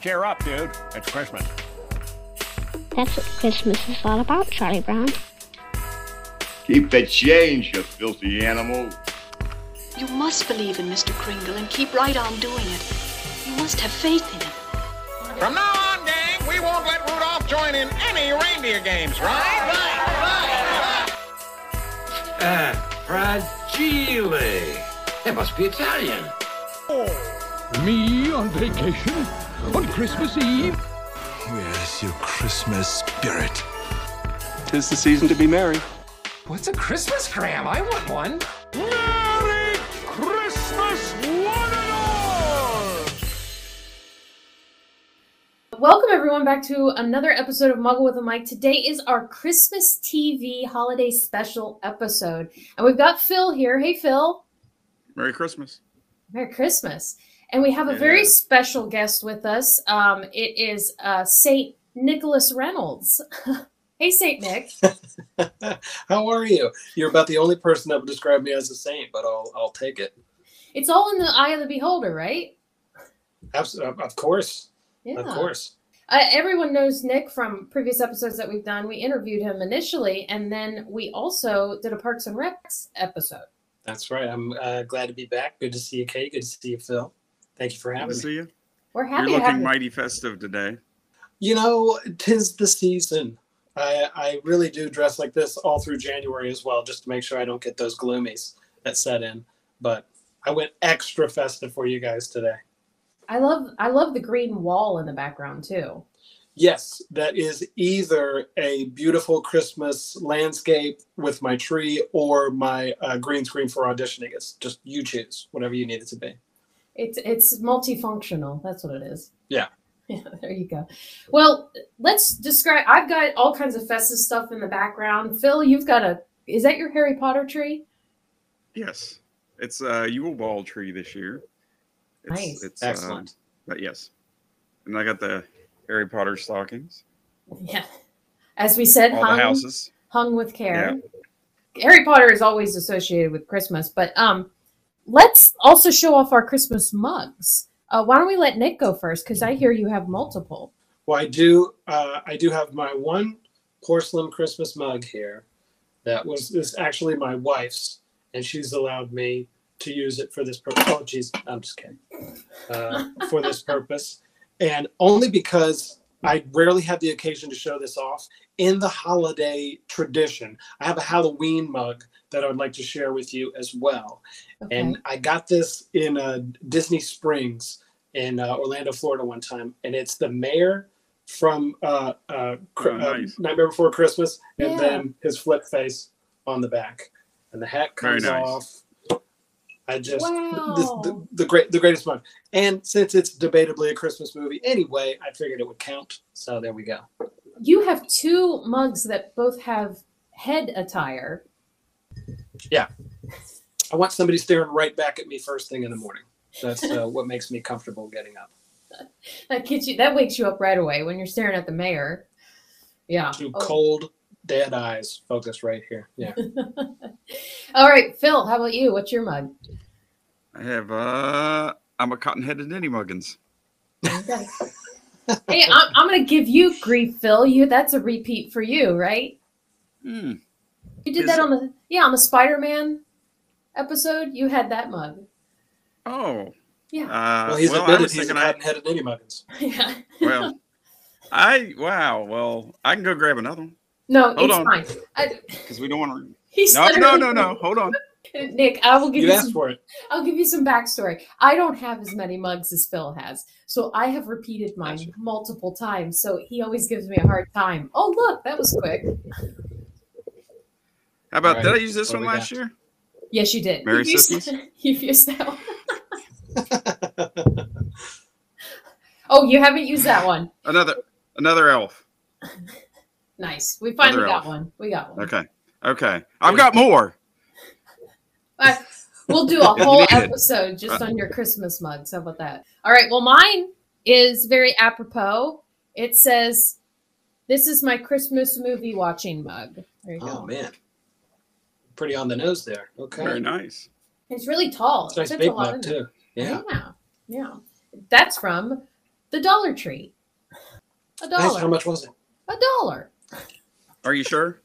Cheer up, dude. It's Christmas. That's what Christmas is all about, Charlie Brown. Keep the change, you filthy animal. You must believe in Mr. Kringle and keep right on doing it. You must have faith in him. From now on, gang, we won't let Rudolph join in any reindeer games, right? Right, right, right. Ah, fragile. It must be Italian. Me on vacation? On Christmas Eve? Where's your Christmas spirit? Tis the season to be merry. What's a Christmas cram? I want one. Merry Christmas, one and all! Welcome everyone back to another episode of Muggle with a Mic. Today is our Christmas TV holiday special episode. And we've got Phil here. Hey Phil. Merry Christmas. Merry Christmas. And we have a very Yeah. special guest with us. Um, it is uh, Saint Nicholas Reynolds. hey Saint Nick. How are you? You're about the only person that would describe me as a saint, but I'll I'll take it. It's all in the eye of the beholder, right? Absolutely, of course, Yeah. of course. Uh, everyone knows Nick from previous episodes that we've done. We interviewed him initially, and then we also did a Parks and Recs episode. That's right. I'm uh, glad to be back. Good to see you, Kay. Good to see you, Phil. Thank you for Good to having me. see you. We're happy. You're happy to have looking you. mighty festive today. You know, tis the season. I I really do dress like this all through January as well, just to make sure I don't get those gloomies that set in. But I went extra festive for you guys today. I love I love the green wall in the background too. Yes, that is either a beautiful Christmas landscape with my tree or my uh, green screen for auditioning. It's just you choose whatever you need it to be. It's it's multifunctional. That's what it is. Yeah. Yeah, there you go. Well, let's describe. I've got all kinds of festive stuff in the background. Phil, you've got a. Is that your Harry Potter tree? Yes. It's a Yule Ball tree this year. It's, Nice. It's, um, Excellent. but yes. And I got the Harry Potter stockings. Yeah. As we said, All the hung, houses. hung with care. Harry Potter is always associated with Christmas, but um, let's also show off our Christmas mugs. Uh, why don't we let Nick go first? Because I hear you have multiple. Well, I do. Uh, I do have my one porcelain Christmas mug here. That was this actually my wife's, and she's allowed me to use it for this purpose. Oh, geez, I'm just kidding. Uh, for this purpose, and only because I rarely have the occasion to show this off in the holiday tradition. I have a Halloween mug that I would like to share with you as well. Okay. And I got this in uh, Disney Springs in uh, Orlando, Florida, one time, and it's the mayor from uh, uh, Cri- Oh, uh, nice. Nightmare Before Christmas, and Yeah. then his flip face on the back, and the hat comes nice. off. I just Wow. this, the, the great the greatest mug, and since it's debatably a Christmas movie anyway, I figured it would count. So there we go. you have two mugs that both have head attire. I want somebody staring right back at me first thing in the morning. That's uh, what makes me comfortable getting up. That gets you. That wakes you up right away when you're staring at the mayor. Yeah. Two Oh. cold, dead eyes focused right here. Yeah. All right, Phil. How about you? What's your mug? I have, uh, I'm a cotton headed Ninny Muggins. Okay. hey, I'm, I'm gonna give you grief, Phil. You that's a repeat for you, right? Hmm. You did Is that it? on the yeah on the Spider-Man episode. You had that mug. Oh. Yeah. Uh, well, he's well, I admitted was he's a thinking I, cotton-headed Muggins. yeah. well, I, wow. Well, I can go grab another one No, Hold it's on. fine. Because we don't want to. he's No, no, no, no. Hold on. Nick, I will give You you, some, for it. I'll give you some backstory. I don't have as many mugs as Phil has, so I have repeated mine Gotcha. multiple times. So he always gives me a hard time. Oh, look, that was quick. How about, All did I use this what one last got? year? Yes, you did. Merry You've used, you've used that one. Oh, you haven't used that one. Another, another elf. Nice. We finally Other got elf. one. We got one. Okay. Okay. I've got more. All right. We'll do a whole episode just uh, on your Christmas mugs. How about that? All right. Well, mine is very apropos. It says, This is my Christmas movie watching mug. There you Oh go. man, pretty on the nose there. Okay, Very nice. It's really tall. It's a nice big a lot mug in too. Yeah. Yeah. Yeah. That's from the Dollar Tree. A Nice. dollar. How much was it? A dollar. Are you sure?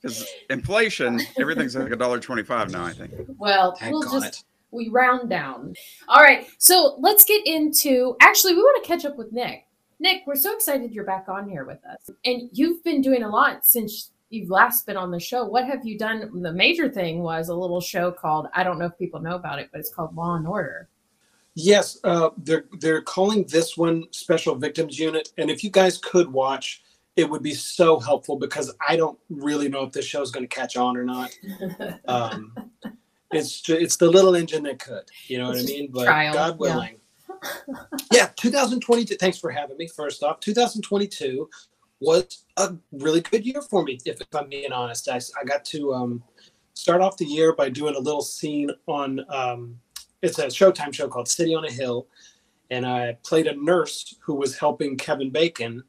Because inflation, everything's like a dollar twenty-five now. I think. Well, Heck we'll on just we round down. All right, so let's get into. Actually, we want to catch up with Nick. Nick, we're so excited you're back on here with us, and you've been doing a lot since you've last been on the show. What have you done? The major thing was a little show called I don't know if people know about it, but it's called Law and Order. Yes, uh, they're they're calling this one Special Victims Unit, and if you guys could watch, it would be so helpful because I don't really know if this show is going to catch on or not. Um, it's it's the little engine that could, you know what I mean? But trial, God yeah. willing. Yeah. 2022. Thanks for having me. First off, 2022 was a really good year for me. If, if I'm being honest, I, I got to um, start off the year by doing a little scene on. Um, it's a Showtime show called City on a Hill, and I played a nurse who was helping Kevin Bacon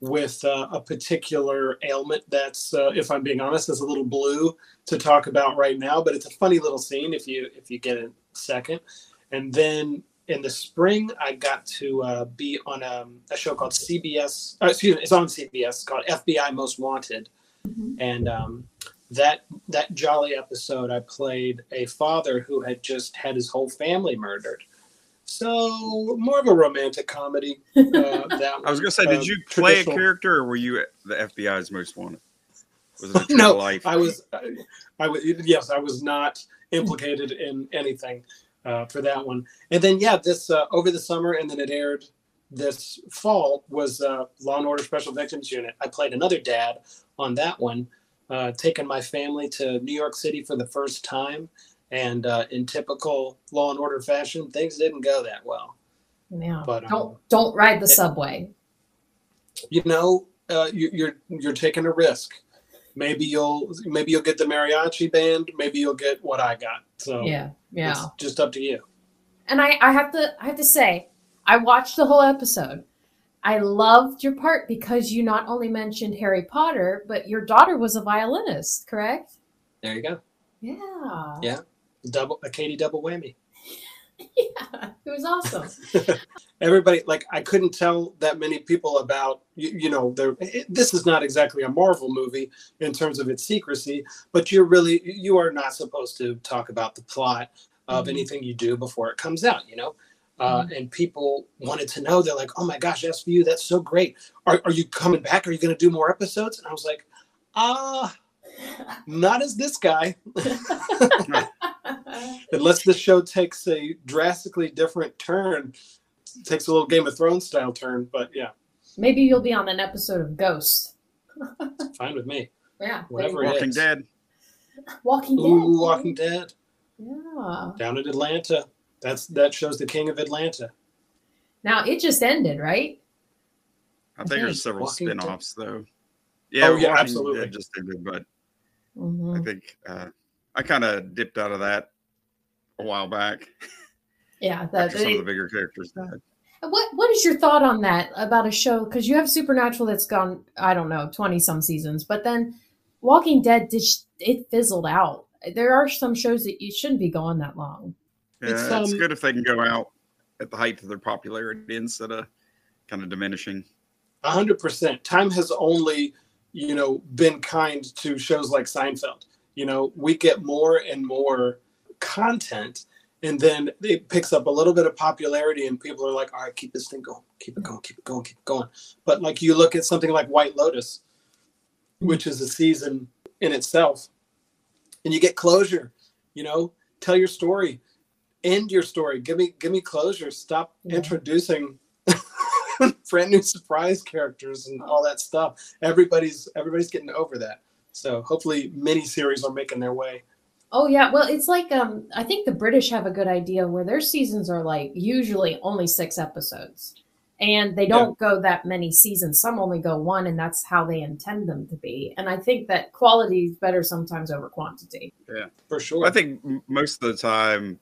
with uh, a particular ailment that's, uh, if I'm being honest, is a little blue to talk about right now. But it's a funny little scene if you if you get a second. And then in the spring, I got to uh, be on a, a show called CBS. Uh, excuse me, it's on CBS called FBI Most Wanted, and um, that that jolly episode, I played a father who had just had his whole family murdered. So more of a romantic comedy. Uh, that I was gonna say, did uh, you play a character, or were you the FBI's most wanted? Was it a no, life? I was, I, I was, yes, I was not implicated in anything uh, for that one. And then, yeah, this uh, over the summer, and then it aired this fall was uh, Law and Order Special Victims Unit. I played another dad on that one, uh, taking my family to New York City for the first time, and uh, in typical Law and Order fashion, things didn't go that well. Yeah. But, um, don't don't ride the subway. you know, uh, you, you're you're taking a risk. Maybe you'll maybe you'll get the mariachi band. Maybe you'll get what I got. So Yeah, yeah. it's just up to you. And I, I have to I have to say, I watched the whole episode. I loved your part because you not only mentioned Harry Potter, but your daughter was a violinist, correct? There you go. Yeah. Yeah, double a Katie double whammy. Yeah. It was awesome. Everybody like I couldn't tell that many people about you, you know there. it- This is not exactly a Marvel movie in terms of its secrecy, but you're really you are not supposed to talk about the plot of Mhm. anything you do before it comes out. You know. Uh, and people wanted to know. They're like, "Oh my gosh, SVU, that's so great! Are, are you coming back? Are you going to do more episodes?" And I was like, "Ah, not as this guy." unless the show takes a drastically different turn, takes a little Game of Thrones style turn. But yeah, Maybe you'll be on an episode of Ghost. fine with me. Yeah. Whatever it Walking is. Dead. Walking Dead. Ooh, Walking Dead Yeah. down in Atlanta. That's that shows the king of Atlanta. Now it just ended, right? I think there's several Walking spin-offs though. Yeah, Oh, yeah, Walking absolutely. Dead just ended, but I Mhm. think uh, I kind of dipped out of that a while back Yeah. That, after some of the bigger characters died. What What is your thought on that about a show? Because you have Supernatural that's gone, I don't know, twenty some seasons, but then Walking Dead did it fizzled out. There are some shows that you shouldn't be going that long. Yeah, It's, it's, um, good if they can go out at the height of their popularity instead of kind of diminishing. A hundred percent. Time has only, you know, been kind to shows like Seinfeld. You know, we get more and more content, and then it picks up a little bit of popularity, and people are like, "All right, keep this thing going, keep it going, keep it going, keep it going." But like you look at something like White Lotus, which is a season in itself, and you get closure. You know, tell your story, end your story. Give me, give me closure. Stop Yeah. introducing brand new surprise characters and all that stuff. Everybody's everybody's getting over that. So hopefully many series are making their way. Oh yeah, well it's like um I think the British have a good idea where their seasons are like usually only six episodes. And they don't go that many seasons. Some only go one and that's how they intend them to be. And I think that quality is better sometimes over quantity. Yeah, For sure. I think most of the time,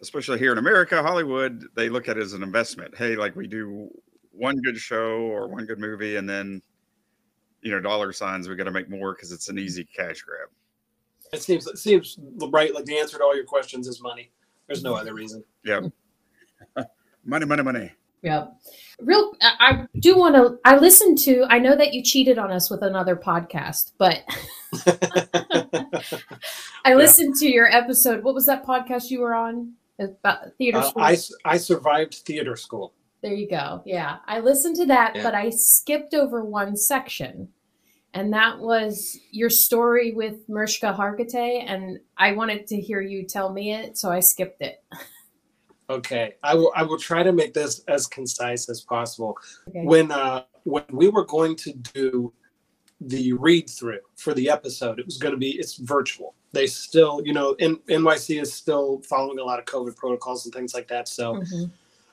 especially here in America, Hollywood, they look at it as an investment. Hey, like we do one good show or one good movie, and then you know dollar signs. We got to make more because it's an easy cash grab. it seems it seems right. Like the answer to all your questions is money. There's no other reason. Yeah, money, money, money. Yep. Real, I I do want to. I listened to. I know that you cheated on us with another podcast, but I listened to your episode. What was that podcast you were on about theater Uh, school? I, I survived theater school. There you go. Yeah. I listened to that, Yeah. but I skipped over one section. And that was your story with Mariska Hargitay. And I wanted to hear you tell me it, so I skipped it. Okay, I will. I will try to make this as concise as possible. Okay. When uh, when we were going to do the read through for the episode, it was going to be it's virtual. They still, you know, N- NYC is still following a lot of COVID protocols and things like that. So Mhm.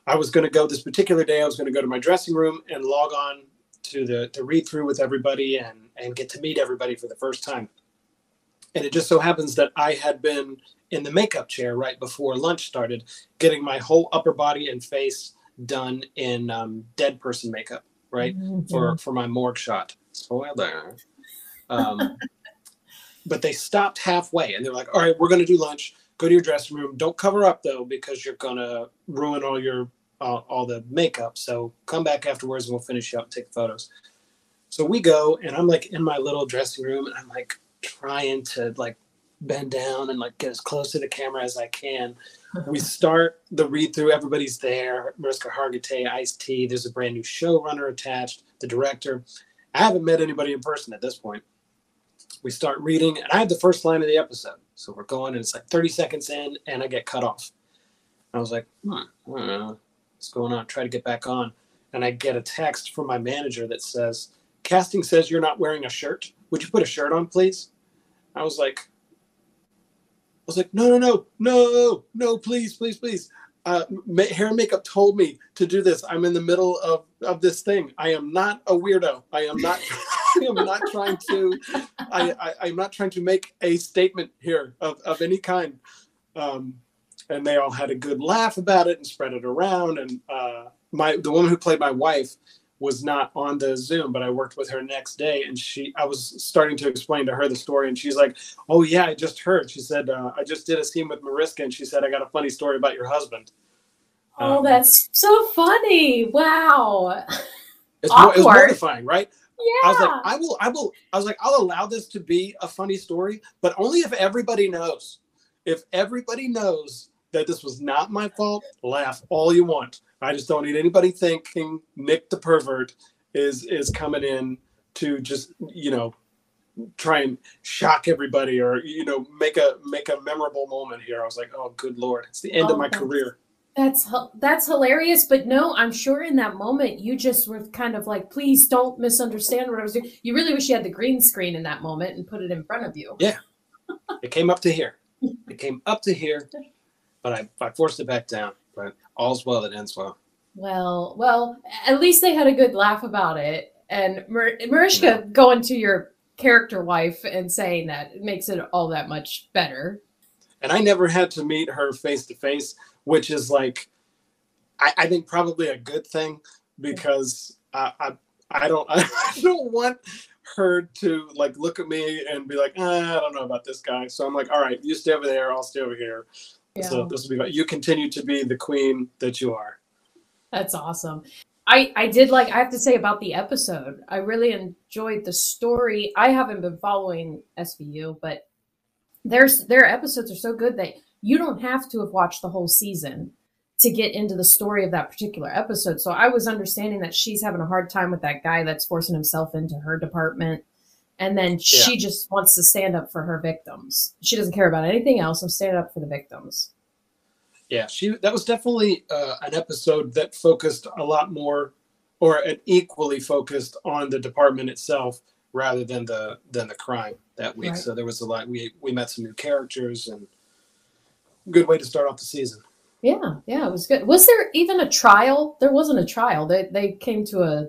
I was going to go this particular day. I was going to go to my dressing room and log on to the the read through with everybody and and get to meet everybody for the first time. And it just so happens that I had been in the makeup chair right before lunch started, getting my whole upper body and face done in um, dead person makeup, right for for my morgue shot. Spoiler. Um, but they stopped halfway and they're like, "All right, we're going to do lunch. Go to your dressing room. Don't cover up though, because you're going to ruin all your uh, all the makeup. So come back afterwards and we'll finish up and take photos." So we go, and I'm like in my little dressing room, and I'm like trying to like bend down and like get as close to the camera as I can. we start the read through. Everybody's there. Mariska Hargitay, Ice T. There's a brand new showrunner attached. The director. I haven't met anybody in person at this point. We start reading, and I had the first line of the episode. So we're going, and it's like 30 seconds in, and I get cut off. I was like, hmm, I don't know what's going on. Try to get back on, and I get a text from my manager that says, "Casting says you're not wearing a shirt. Would you put a shirt on, please?" I was like, I was like, no, no, no, no, no, please, please, please. Uh, hair and makeup told me to do this. I'm in the middle of, of this thing. I am not a weirdo. I am not. I am not trying to. I, I I'm not trying to make a statement here of, of any kind. Um, and they all had a good laugh about it and spread it around. And uh, my the woman who played my wife was not on the Zoom, but I worked with her next day, and she I was starting to explain to her the story, and she's like, "Oh yeah, I just heard." She said, uh, "I just did a scene with Mariska, and she said I got a funny story about your husband." Oh, Um, that's so funny. Wow. It's, mo- it's mortifying, right? Yeah. I was like, I will, I will, I was like, I'll allow this to be a funny story, but only if everybody knows. If everybody knows that this was not my fault, laugh all you want. I just don't need anybody thinking Nick the pervert is is coming in to just you know try and shock everybody or you know make a make a memorable moment here. I was like, oh good lord, it's the end Oh, of my that's- career. That's that's hilarious, but no, I'm sure in that moment you just were kind of like, please don't misunderstand what I was doing. You really wish you had the green screen in that moment and put it in front of you. Yeah, it came up to here. It came up to here, but I, I forced it back down. But all's well that ends well. Well, well, at least they had a good laugh about it. And Mar- Mariska going to your character wife and saying that it makes it all that much better. And I never had to meet her face to face, which is like, I, I think probably a good thing because I, I, I don't, I don't want her to like look at me and be like, ah, I don't know about this guy. So I'm like, all right, you stay over there, I'll stay over here. So this will be, you continue to be the queen that you are. That's awesome. I I did like I have to say about the episode. I really enjoyed the story. I haven't been following SVU, but there's their episodes are so good that you don't have to have watched the whole season to get into the story of that particular episode. So I was understanding that she's having a hard time with that guy that's forcing himself into her department. And then she just wants to stand up for her victims. She doesn't care about anything else. I'm standing up for the victims. Yeah, she that was definitely uh, an episode that focused a lot more, or an equally focused on the department itself rather than the than the crime that week. Right. So there was a lot. We we met some new characters and good way to start off the season. Yeah, yeah, it was good. Was there even a trial? There wasn't a trial. They they came to a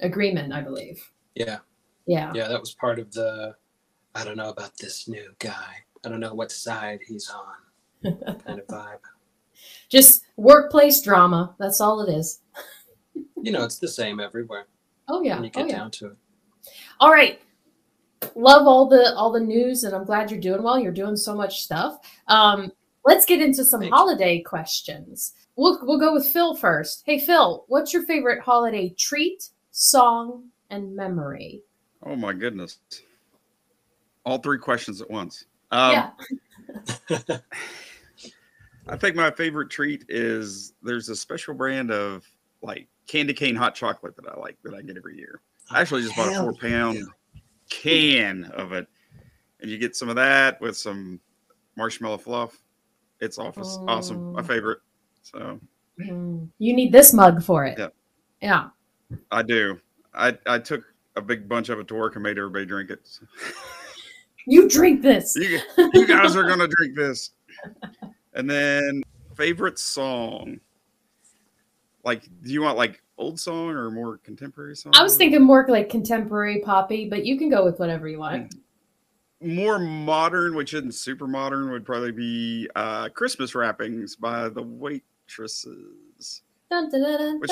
agreement, I believe. Yeah, Yeah. yeah, that was part of the. I don't know about this new guy. I don't know what side he's on. kind of vibe. Just workplace drama. That's all it is. You know, it's the same everywhere. Oh yeah. When you Oh get yeah. down to it. All right. Love all the all the news and I'm glad you're doing well. You're doing so much stuff. Um let's get into some holiday questions. We'll we'll go with Phil first. Hey Phil, what's your favorite holiday treat, song, and memory? Oh my goodness. All three questions at once. Um, yeah. I think my favorite treat is there's a special brand of like candy cane hot chocolate that I like that I get every year. I actually just bought a four pound can of it, and you get some of that with some marshmallow fluff. It's office awesome. My Oh. favorite. So Mm, You need this mug for it. Yeah. Yeah. I do. I I took a big bunch of it to work and made everybody drink it. You drink this. You, you guys are gonna drink this. And then favorite song. Like, do you want like old song or more contemporary song? I was thinking more like contemporary poppy, but you can go with whatever you want. more modern, which isn't super modern, would probably be uh Christmas wrappings by the waitresses. Dun, dun, dun, Which-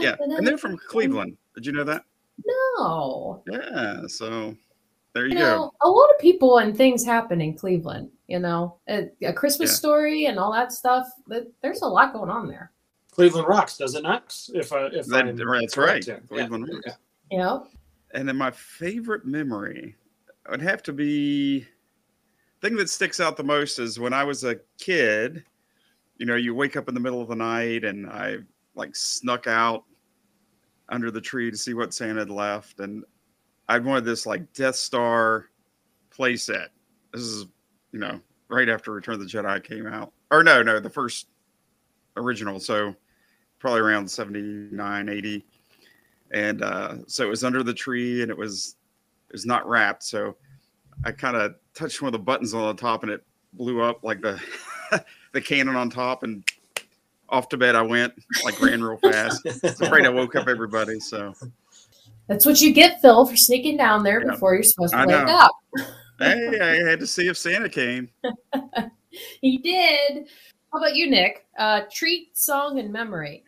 Yeah, and they're from. Cleveland. Did you know that? No. Yeah, so there You you know, go. a lot of people and things happen in Cleveland. You know, a, a Christmas Yeah. story and all that stuff. Th- There's a lot going on there. Cleveland rocks, does it not? If I if That- I'm that's right. yeah. Cleveland Yeah, rocks. yeah. You know, And then my favorite memory would have to be thing that sticks out the most is when I was a kid, you know, you wake up in the middle of the night and I like snuck out under the tree to see what Santa had left. And I wanted this like Death Star playset. This is, you know, right after Return of the Jedi came out. Or no, no, the first original. So probably around 79, 80 and uh, so it was under the tree and it was it was not wrapped so i kind of touched one of the buttons on the top and it blew up like the the cannon on top and off to bed i went like ran real fast I was afraid i woke up everybody so that's what you get, Phil, for sneaking down there Yeah. before you're supposed to I wake know. up. hey i had to see if santa came He did. How about you, Nick? Uh, treat, song, and memory.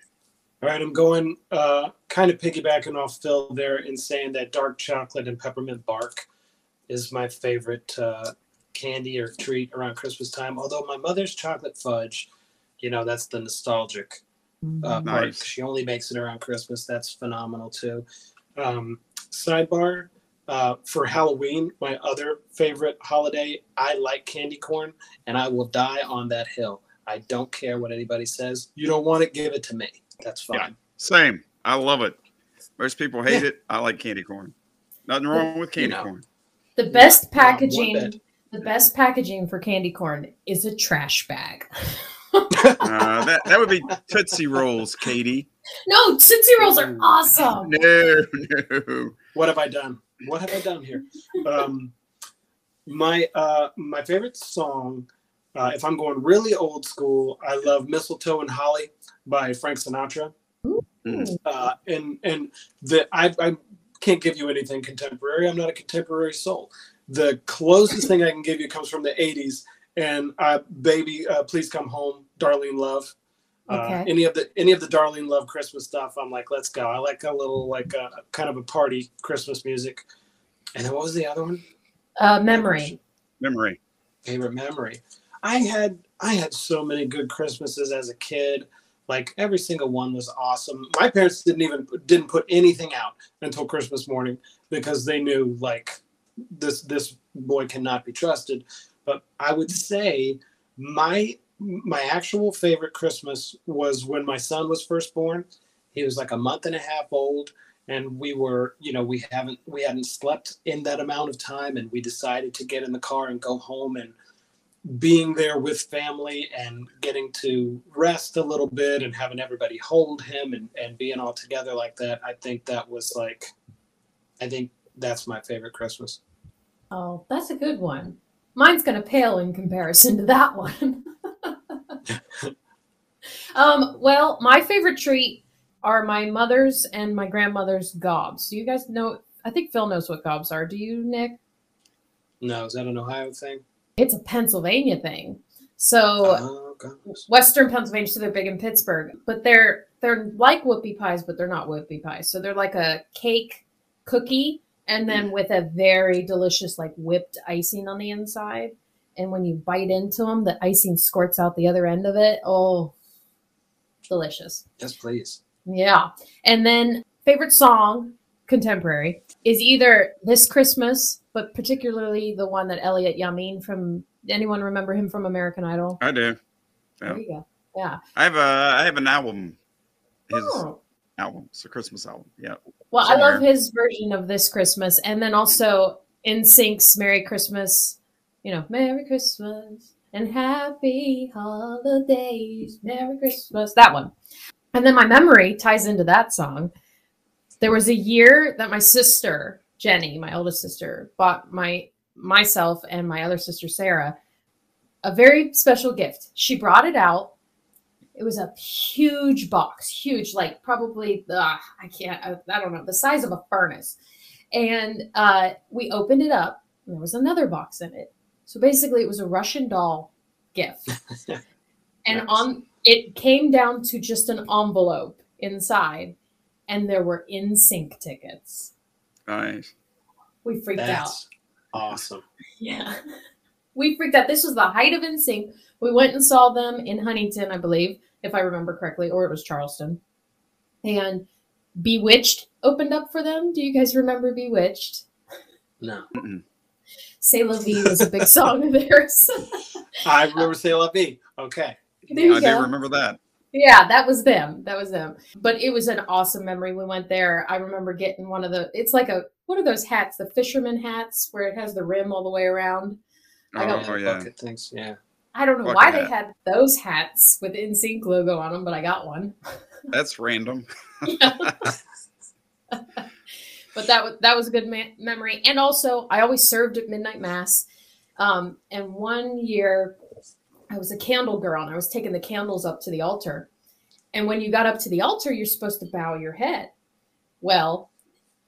All right, I'm going uh, kind of piggybacking off Phil there in saying that dark chocolate and peppermint bark is my favorite uh, candy or treat around Christmas time. Although my mother's chocolate fudge, you know, that's the nostalgic uh, part. She only makes it around Christmas. That's phenomenal too. Um, sidebar uh, for Halloween, my other favorite holiday, I like candy corn, and I will die on that hill. I don't care what anybody says. You don't want it, give it to me. That's fine. Yeah. same i love it most people hate it i like candy corn nothing wrong with candy know. corn The best Yeah, packaging, the best packaging for candy corn is a trash bag. uh, that, that would be tootsie rolls katie No, Tootsie Rolls are awesome. no no What have I done? What have I done here? Um, my uh, my favorite song, uh, if I'm going really old school, I love "Mistletoe and Holly" by Frank Sinatra. Uh, and and the I, I can't give you anything contemporary. I'm not a contemporary soul. The closest thing I can give you comes from the '80s, and uh, "Baby, uh, Please Come Home," Darlene Love. Uh, any of the any of the Darlene Love Christmas stuff, I'm like, let's go. I like a little like a, kind of a party Christmas music. And then what was the other one? Uh, memory. memory Favorite memory. I had I had so many good Christmases as a kid. Like every single one was awesome. My parents didn't even didn't put anything out until Christmas morning because they knew like this this boy cannot be trusted. But I would say my my actual favorite Christmas was when my son was first born. He was like a month and a half old and we were you know we haven't we hadn't slept in that amount of time and we decided to get in the car and go home and being there with family and getting to rest a little bit and having everybody hold him and, and being all together like that i think that was like i think that's my favorite christmas Oh, that's a good one. Mine's gonna pale in comparison to that one. um, well, my favorite treat are my mother's and my grandmother's gobs. Do you guys know? I think Phil knows what gobs are. Do you, Nick? no is that an ohio thing It's a Pennsylvania thing. So oh. Western Pennsylvania, so they're big in Pittsburgh, but they're they're like whoopie pies, but they're not whoopie pies. So they're like a cake cookie, and then with a very delicious like whipped icing on the inside. And when you bite into them, the icing squirts out the other end of it. Oh, delicious. Yes, please. Yeah. And then favorite song, contemporary, is either This Christmas, but particularly the one that Elliott Yamin from anyone remember him from American Idol? I do. Yeah. There you go. Yeah. I have a I have an album. His Oh. album. It's a Christmas album. Yeah. Well, I love his version of This Christmas. And then also NSYNC's Merry Christmas, you know, Merry Christmas and Happy Holidays, Merry Christmas, that one. And then my memory ties into that song. There was a year that my sister, Jenny, my oldest sister, bought my myself and my other sister Sarah a very special gift. She brought it out. It was a huge box, huge, like probably uh, I can't, I, I don't know, the size of a furnace. And uh, we opened it up. There was another box in it. So basically, it was a Russian doll gift. and Nice. on it came down to just an envelope inside, and there were NSYNC tickets. Nice. We freaked out. Awesome. Yeah. We freaked out. This was the height of NSYNC. We went and saw them in Huntington, I believe, if I remember correctly, or it was Charleston. And B*Witched opened up for them. Do you guys remember B*Witched? No. Mm-mm. C'est la Vie was a big song of theirs. I remember C'est la Vie. Okay. there you I go. do remember that. Yeah, that was them. That was them. But it was an awesome memory. We went there. I remember getting one of the. It's like a what are those hats? The fisherman hats where it has the rim all the way around. I Oh, got- yeah. Bucket things. Yeah. I don't know Bucket why they had those hats with NSYNC logo on them, but I got one. That's random. but that was that was a good ma- memory. And also, I always served at midnight mass. Um, and one year, I was a candle girl, and I was taking the candles up to the altar. And when you got up to the altar, you're supposed to bow your head. Well,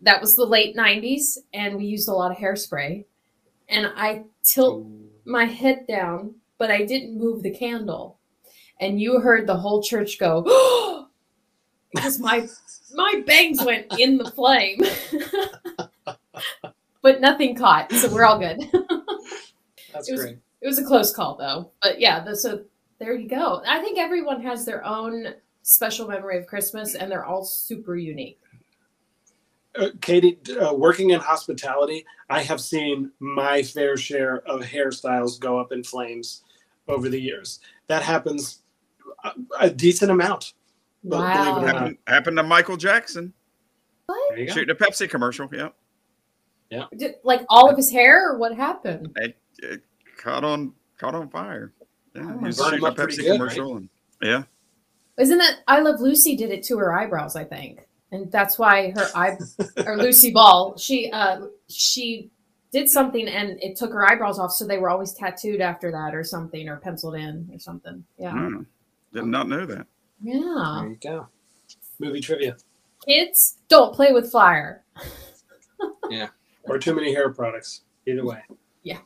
that was the late '90s, and we used a lot of hairspray. And I tilt my head down, but I didn't move the candle. And you heard the whole church go, because my my bangs went in the flame. but nothing caught, so we're all good. That's It was- great. it was a close call though. But yeah, the, so there you go. I think everyone has their own special memory of Christmas and they're all super unique. Uh, Katie, uh, working in hospitality, I have seen my fair share of hairstyles go up in flames over the years. That happens a, a decent amount. But believe it or Wow. not. Happened, happened to Michael Jackson What? There you shooting a Pepsi commercial. Yeah. Did, like all of his hair or what happened? It, it caught on caught on fire. Yeah. Oh he my was shooting a Burned him up Pepsi good, commercial. And, yeah. Isn't that I Love Lucy did it to her eyebrows, I think. And that's why her eye or Lucy Ball, she uh she did something and it took her eyebrows off, so they were always tattooed after that or something or penciled in or something. Yeah. Mm. Did not know that. Yeah. There you go. Movie trivia. Kids, don't play with fire. Yeah. Or too many hair products. Either way. Yeah.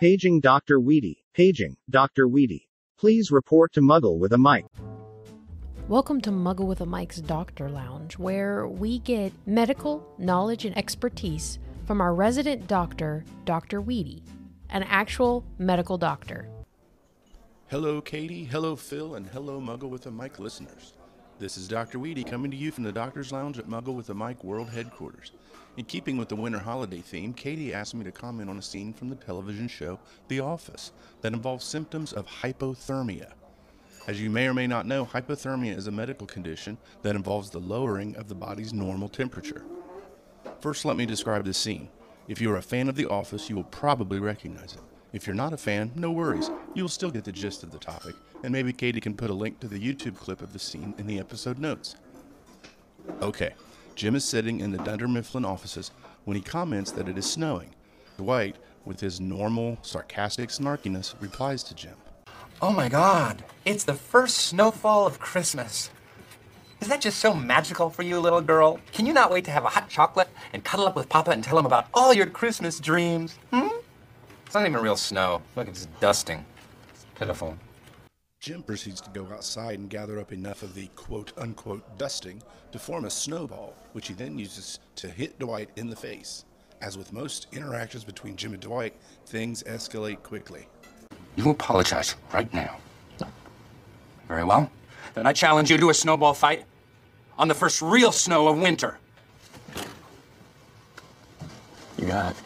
Paging Dr. Weedy. Paging Dr. Weedy. Please report to Muggle with a mic. Welcome to Muggle with a Mic's Doctor Lounge, where we get medical knowledge and expertise from our resident doctor, Dr. Weedy, an actual medical doctor. Hello, Katie. Hello, Phil. And hello, Muggle with a Mic listeners. This is Dr. Weedy coming to you from the Doctor's Lounge at Muggle with a Mic World Headquarters. In keeping with the winter holiday theme, Katie asked me to comment on a scene from the television show The Office that involves symptoms of hypothermia. As you may or may not know, hypothermia is a medical condition that involves the lowering of the body's normal temperature. First, let me describe the scene. If you are a fan of The Office, you will probably recognize it. If you're not a fan, no worries. You will still get the gist of the topic, and maybe Katie can put a link to the YouTube clip of the scene in the episode notes. Okay, Jim is sitting in the Dunder Mifflin offices when he comments that it is snowing. Dwight, with his normal, sarcastic snarkiness, replies to Jim. Oh my god, it's the first snowfall of Christmas. Is that just so magical for you, little girl? Can you not wait to have a hot chocolate and cuddle up with Papa and tell him about all your Christmas dreams? Hmm? It's not even real snow. Look, it's dusting. It's pitiful. Jim proceeds to go outside and gather up enough of the quote unquote dusting to form a snowball, which he then uses to hit Dwight in the face. As with most interactions between Jim and Dwight, things escalate quickly. You apologize right now. Very well. Then I challenge you to a snowball fight on the first real snow of winter. You got it.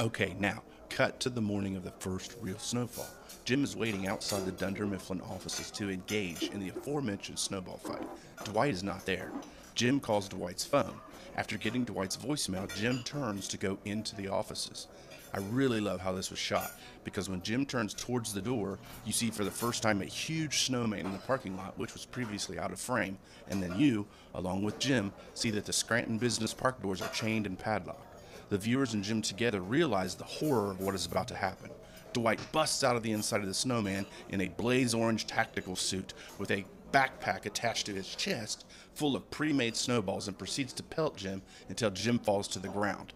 Okay, now, cut to the morning of the first real snowfall. Jim is waiting outside the Dunder Mifflin offices to engage in the aforementioned snowball fight. Dwight is not there. Jim calls Dwight's phone. After getting Dwight's voicemail, Jim turns to go into the offices. I really love how this was shot because when Jim turns towards the door, you see for the first time a huge snowman in the parking lot, which was previously out of frame, and then you, along with Jim, see that the Scranton Business Park doors are chained and padlocked. The viewers and Jim together realize the horror of what is about to happen. Dwight busts out of the inside of the snowman in a blaze orange tactical suit with a backpack attached to his chest full of pre made snowballs and proceeds to pelt Jim until Jim falls to the ground.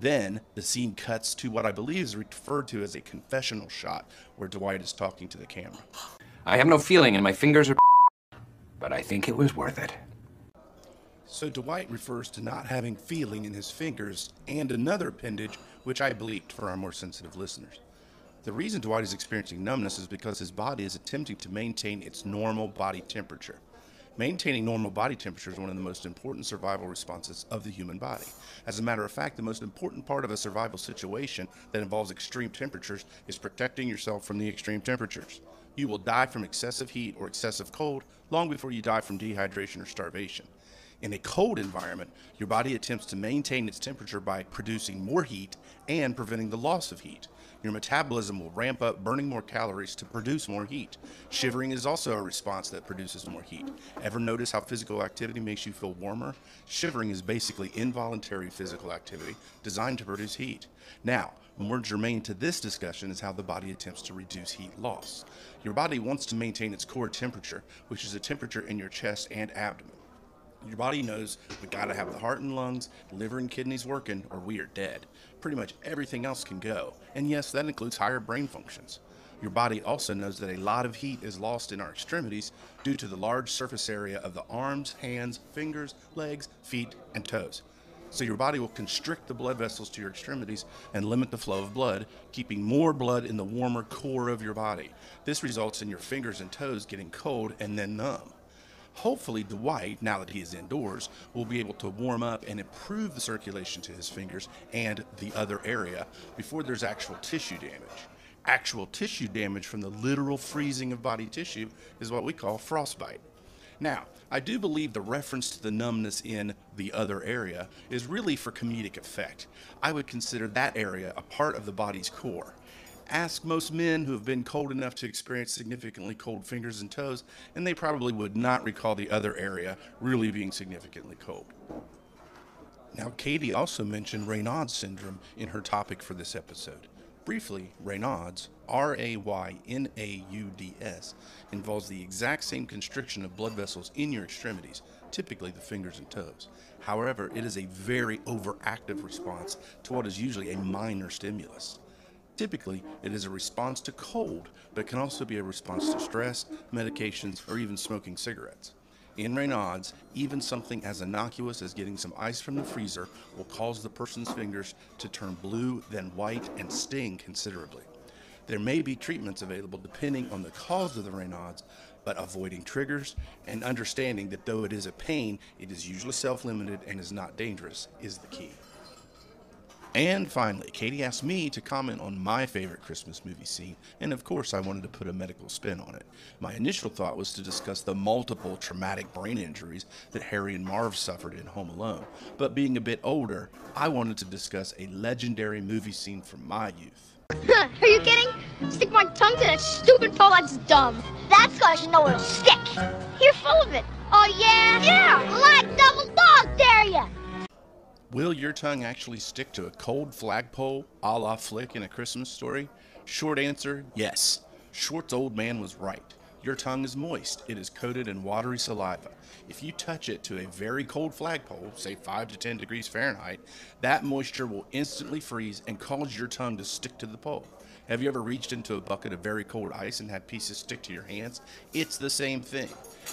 Then the scene cuts to what I believe is referred to as a confessional shot where Dwight is talking to the camera. I have no feeling and my fingers are but I think it was worth it. So Dwight refers to not having feeling in his fingers and another appendage, which I bleeped for our more sensitive listeners. The reason Dwight is experiencing numbness is because his body is attempting to maintain its normal body temperature. Maintaining normal body temperature is one of the most important survival responses of the human body. As a matter of fact, the most important part of a survival situation that involves extreme temperatures is protecting yourself from the extreme temperatures. You will die from excessive heat or excessive cold long before you die from dehydration or starvation. In a cold environment, your body attempts to maintain its temperature by producing more heat and preventing the loss of heat. Your metabolism will ramp up, burning more calories to produce more heat. Shivering is also a response that produces more heat. Ever notice how physical activity makes you feel warmer? Shivering is basically involuntary physical activity designed to produce heat. Now, more germane to this discussion is how the body attempts to reduce heat loss. Your body wants to maintain its core temperature, which is the temperature in your chest and abdomen. Your body knows we gotta have the heart and lungs, liver and kidneys working, or we are dead. Pretty much everything else can go. And yes, that includes higher brain functions. Your body also knows that a lot of heat is lost in our extremities due to the large surface area of the arms, hands, fingers, legs, feet, and toes. So your body will constrict the blood vessels to your extremities and limit the flow of blood, keeping more blood in the warmer core of your body. This results in your fingers and toes getting cold and then numb. Hopefully, Dwight, now that he is indoors, will be able to warm up and improve the circulation to his fingers and the other area before there's actual tissue damage. Actual tissue damage from the literal freezing of body tissue is what we call frostbite. Now, I do believe the reference to the numbness in the other area is really for comedic effect. I would consider that area a part of the body's core. Ask most men who have been cold enough to experience significantly cold fingers and toes, and they probably would not recall the other area really being significantly cold. Now, Katie also mentioned Raynaud's syndrome in her topic for this episode. Briefly, Raynaud's, R A Y N A U D S, involves the exact same constriction of blood vessels in your extremities, typically the fingers and toes. However, it is a very overactive response to what is usually a minor stimulus. Typically, it is a response to cold, but it can also be a response to stress, medications, or even smoking cigarettes. In Raynaud's, even something as innocuous as getting some ice from the freezer will cause the person's fingers to turn blue, then white, and sting considerably. There may be treatments available depending on the cause of the Raynaud's, but avoiding triggers and understanding that though it is a pain, it is usually self limited and is not dangerous is the key. And finally, Katie asked me to comment on my favorite Christmas movie scene, and of course, I wanted to put a medical spin on it. My initial thought was to discuss the multiple traumatic brain injuries that Harry and Marv suffered in Home Alone, but being a bit older, I wanted to discuss a legendary movie scene from my youth. Are you kidding? Stick my tongue to that stupid pole, that's dumb. That's cause you know it'll stick. You're full of it. Oh, yeah? Yeah! Like double dog dare ya! Will your tongue actually stick to a cold flagpole a la Flick in a Christmas story? Short answer yes. Short's old man was right. Your tongue is moist, it is coated in watery saliva. If you touch it to a very cold flagpole, say 5 to 10 degrees Fahrenheit, that moisture will instantly freeze and cause your tongue to stick to the pole. Have you ever reached into a bucket of very cold ice and had pieces stick to your hands? It's the same thing.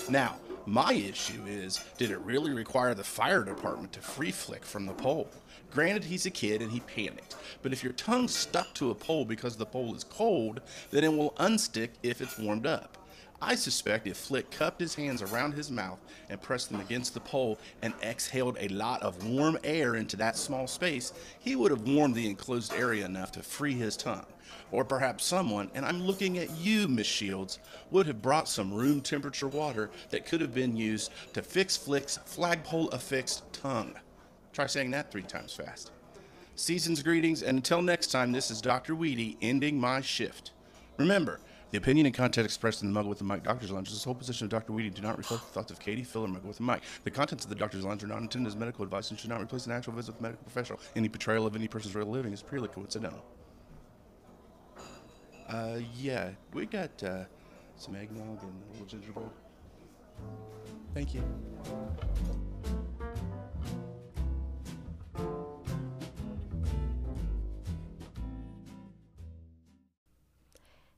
Now, my issue is did it really require the fire department to free flick from the pole? Granted, he's a kid and he panicked, but if your tongue stuck to a pole because the pole is cold, then it will unstick if it's warmed up. I suspect if Flick cupped his hands around his mouth and pressed them against the pole and exhaled a lot of warm air into that small space, he would have warmed the enclosed area enough to free his tongue. Or perhaps someone, and I'm looking at you, Miss Shields, would have brought some room temperature water that could have been used to fix Flick's flagpole affixed tongue. Try saying that three times fast. Season's greetings, and until next time, this is Dr. Weedy ending my shift. Remember, the opinion and content expressed in the Muggle with the Mic Doctor's Lounge is the sole position of Dr. Weedy do not reflect the thoughts of Katie, Phil, or Muggle with the Mic. The contents of the Doctor's Lounge are not intended as medical advice and should not replace an actual visit with a medical professional. Any portrayal of any person's real living is purely coincidental. Uh, yeah, we got uh, some eggnog and a little gingerbread. Thank you.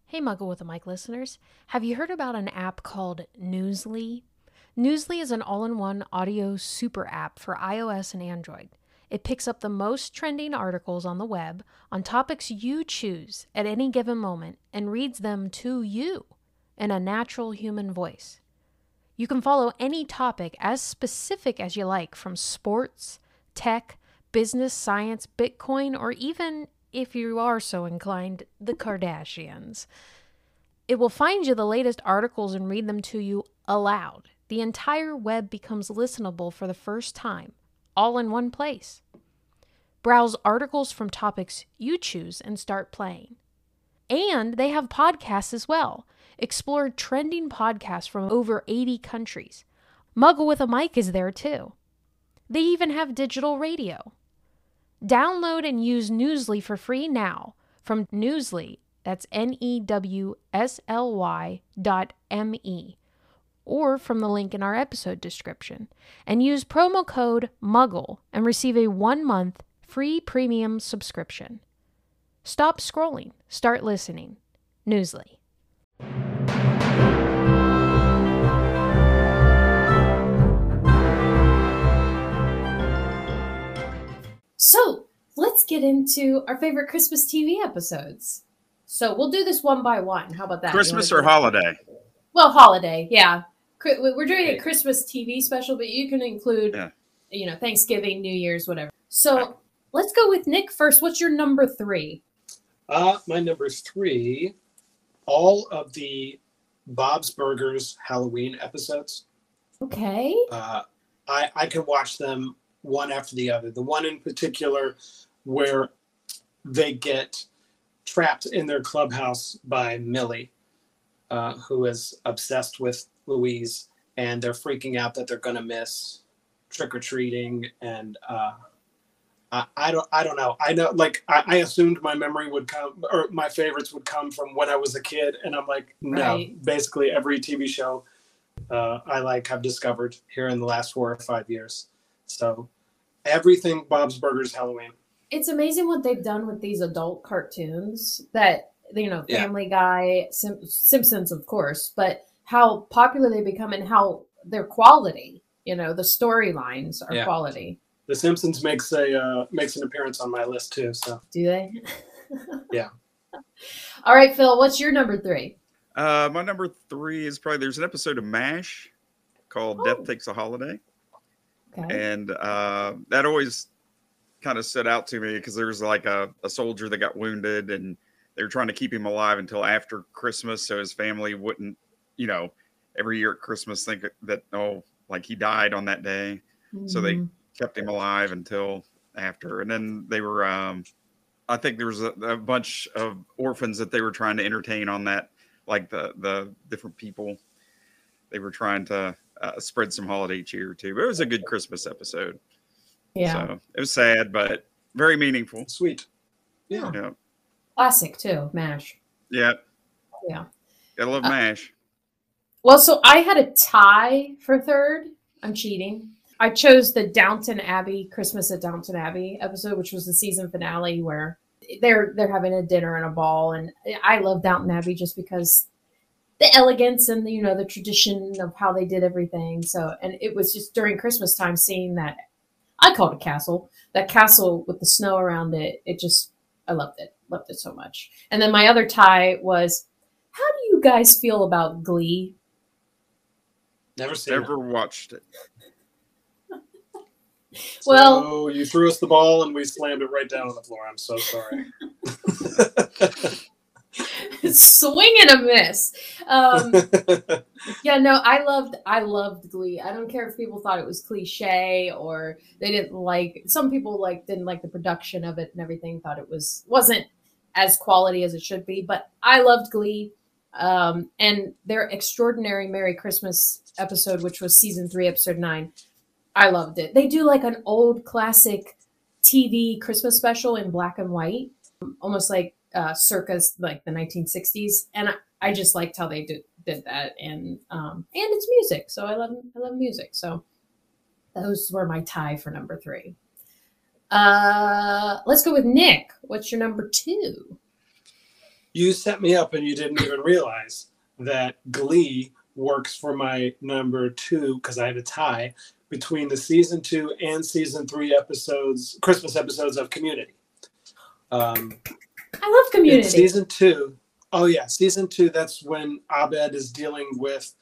Hey, Muggle with a Mic listeners. Have you heard about an app called Newsly? Newsly is an all in one audio super app for iOS and Android. It picks up the most trending articles on the web on topics you choose at any given moment and reads them to you in a natural human voice. You can follow any topic as specific as you like from sports, tech, business, science, Bitcoin, or even if you are so inclined, the Kardashians. It will find you the latest articles and read them to you aloud. The entire web becomes listenable for the first time, all in one place. Browse articles from topics you choose and start playing. And they have podcasts as well. Explore trending podcasts from over 80 countries. Muggle with a Mic is there too. They even have digital radio. Download and use Newsly for free now from Newsly, that's N E W S L Y dot M E, or from the link in our episode description, and use promo code MUGGLE and receive a one month free premium subscription. Stop scrolling, start listening. Newsly. So let's get into our favorite Christmas TV episodes. So we'll do this one by one. How about that? Christmas or holiday? Well, holiday, yeah. We're doing a Christmas TV special, but you can include, Yeah. you know, Thanksgiving, New Year's, whatever. So let's go with Nick first. What's your number three? Uh, my number three, all of the Bob's Burgers Halloween episodes. Okay. Uh, I I can watch them one after the other. The one in particular where they get trapped in their clubhouse by Millie, uh, who is obsessed with Louise, and they're freaking out that they're gonna miss trick or treating, and uh, I, I don't I don't know. I know like I, I assumed my memory would come or my favorites would come from when I was a kid, and I'm like no. Right. Basically, every TV show uh, I like have discovered here in the last four or five years. So everything Bob's Burgers Halloween. It's amazing what they've done with these adult cartoons that, you know, Yeah. Family Guy, Sim- Simpsons, of course, but how popular they become and how their quality, you know, the storylines are Yeah. quality. The Simpsons makes a uh, makes an appearance on my list too. So Do they? yeah, All right, Phil, what's your number three? Uh, my number three is probably there's an episode of MASH called Death Takes a Holiday. Okay. And uh, that always kind of stood out to me because there was like a, a soldier that got wounded and they were trying to keep him alive until after Christmas so his family wouldn't, you know, every year at Christmas think that, oh, like he died on that day. So they Mhm. kept him alive until after. And then they were, um, I think there was a, a bunch of orphans that they were trying to entertain on that, like the the different people. They were trying to uh, spread some holiday cheer too. But it was a good Christmas episode. Yeah. So it was sad, but very meaningful. Sweet. Yeah. Yeah. Classic, too, MASH. Yeah. Yeah. Gotta love Uh, MASH. Well, so I had a tie for third. I'm cheating. I chose the Downton Abbey Christmas at Downton Abbey episode, which was the season finale where they're they're having a dinner and a ball, and I love Downton Abbey just because the elegance and the, you know the tradition of how they did everything. So, and it was just during Christmas time seeing that I called it castle. That castle with the snow around it. It just I loved it. Loved it so much. And then my other tie was, how do you guys feel about Glee? Never seen Never it. watched it. Well- you threw us the ball and we slammed it right down on the floor. I'm so sorry. Swing and a miss. Um, yeah, no, I loved I loved Glee. I don't care if people thought it was cliche or they didn't like. Some people like didn't like the production of it and everything. Thought it was wasn't as quality as it should be. But I loved Glee. Um, and their extraordinary Merry Christmas episode, which was season three, episode nine. I loved it. They do like an old classic TV Christmas special in black and white, almost like uh, circa like the 1960s, and I, I just liked how they did did that, and um, and it's music, so I love I love music. So those were my tie for number three. Uh, let's go with Nick. What's your number two? you set me up and you didn't even realize that Glee works for my number two because I had a tie between the season two and season three episodes, Christmas episodes of Community. Um, I love in Community. season two, oh yeah, season two. That's when Abed is dealing with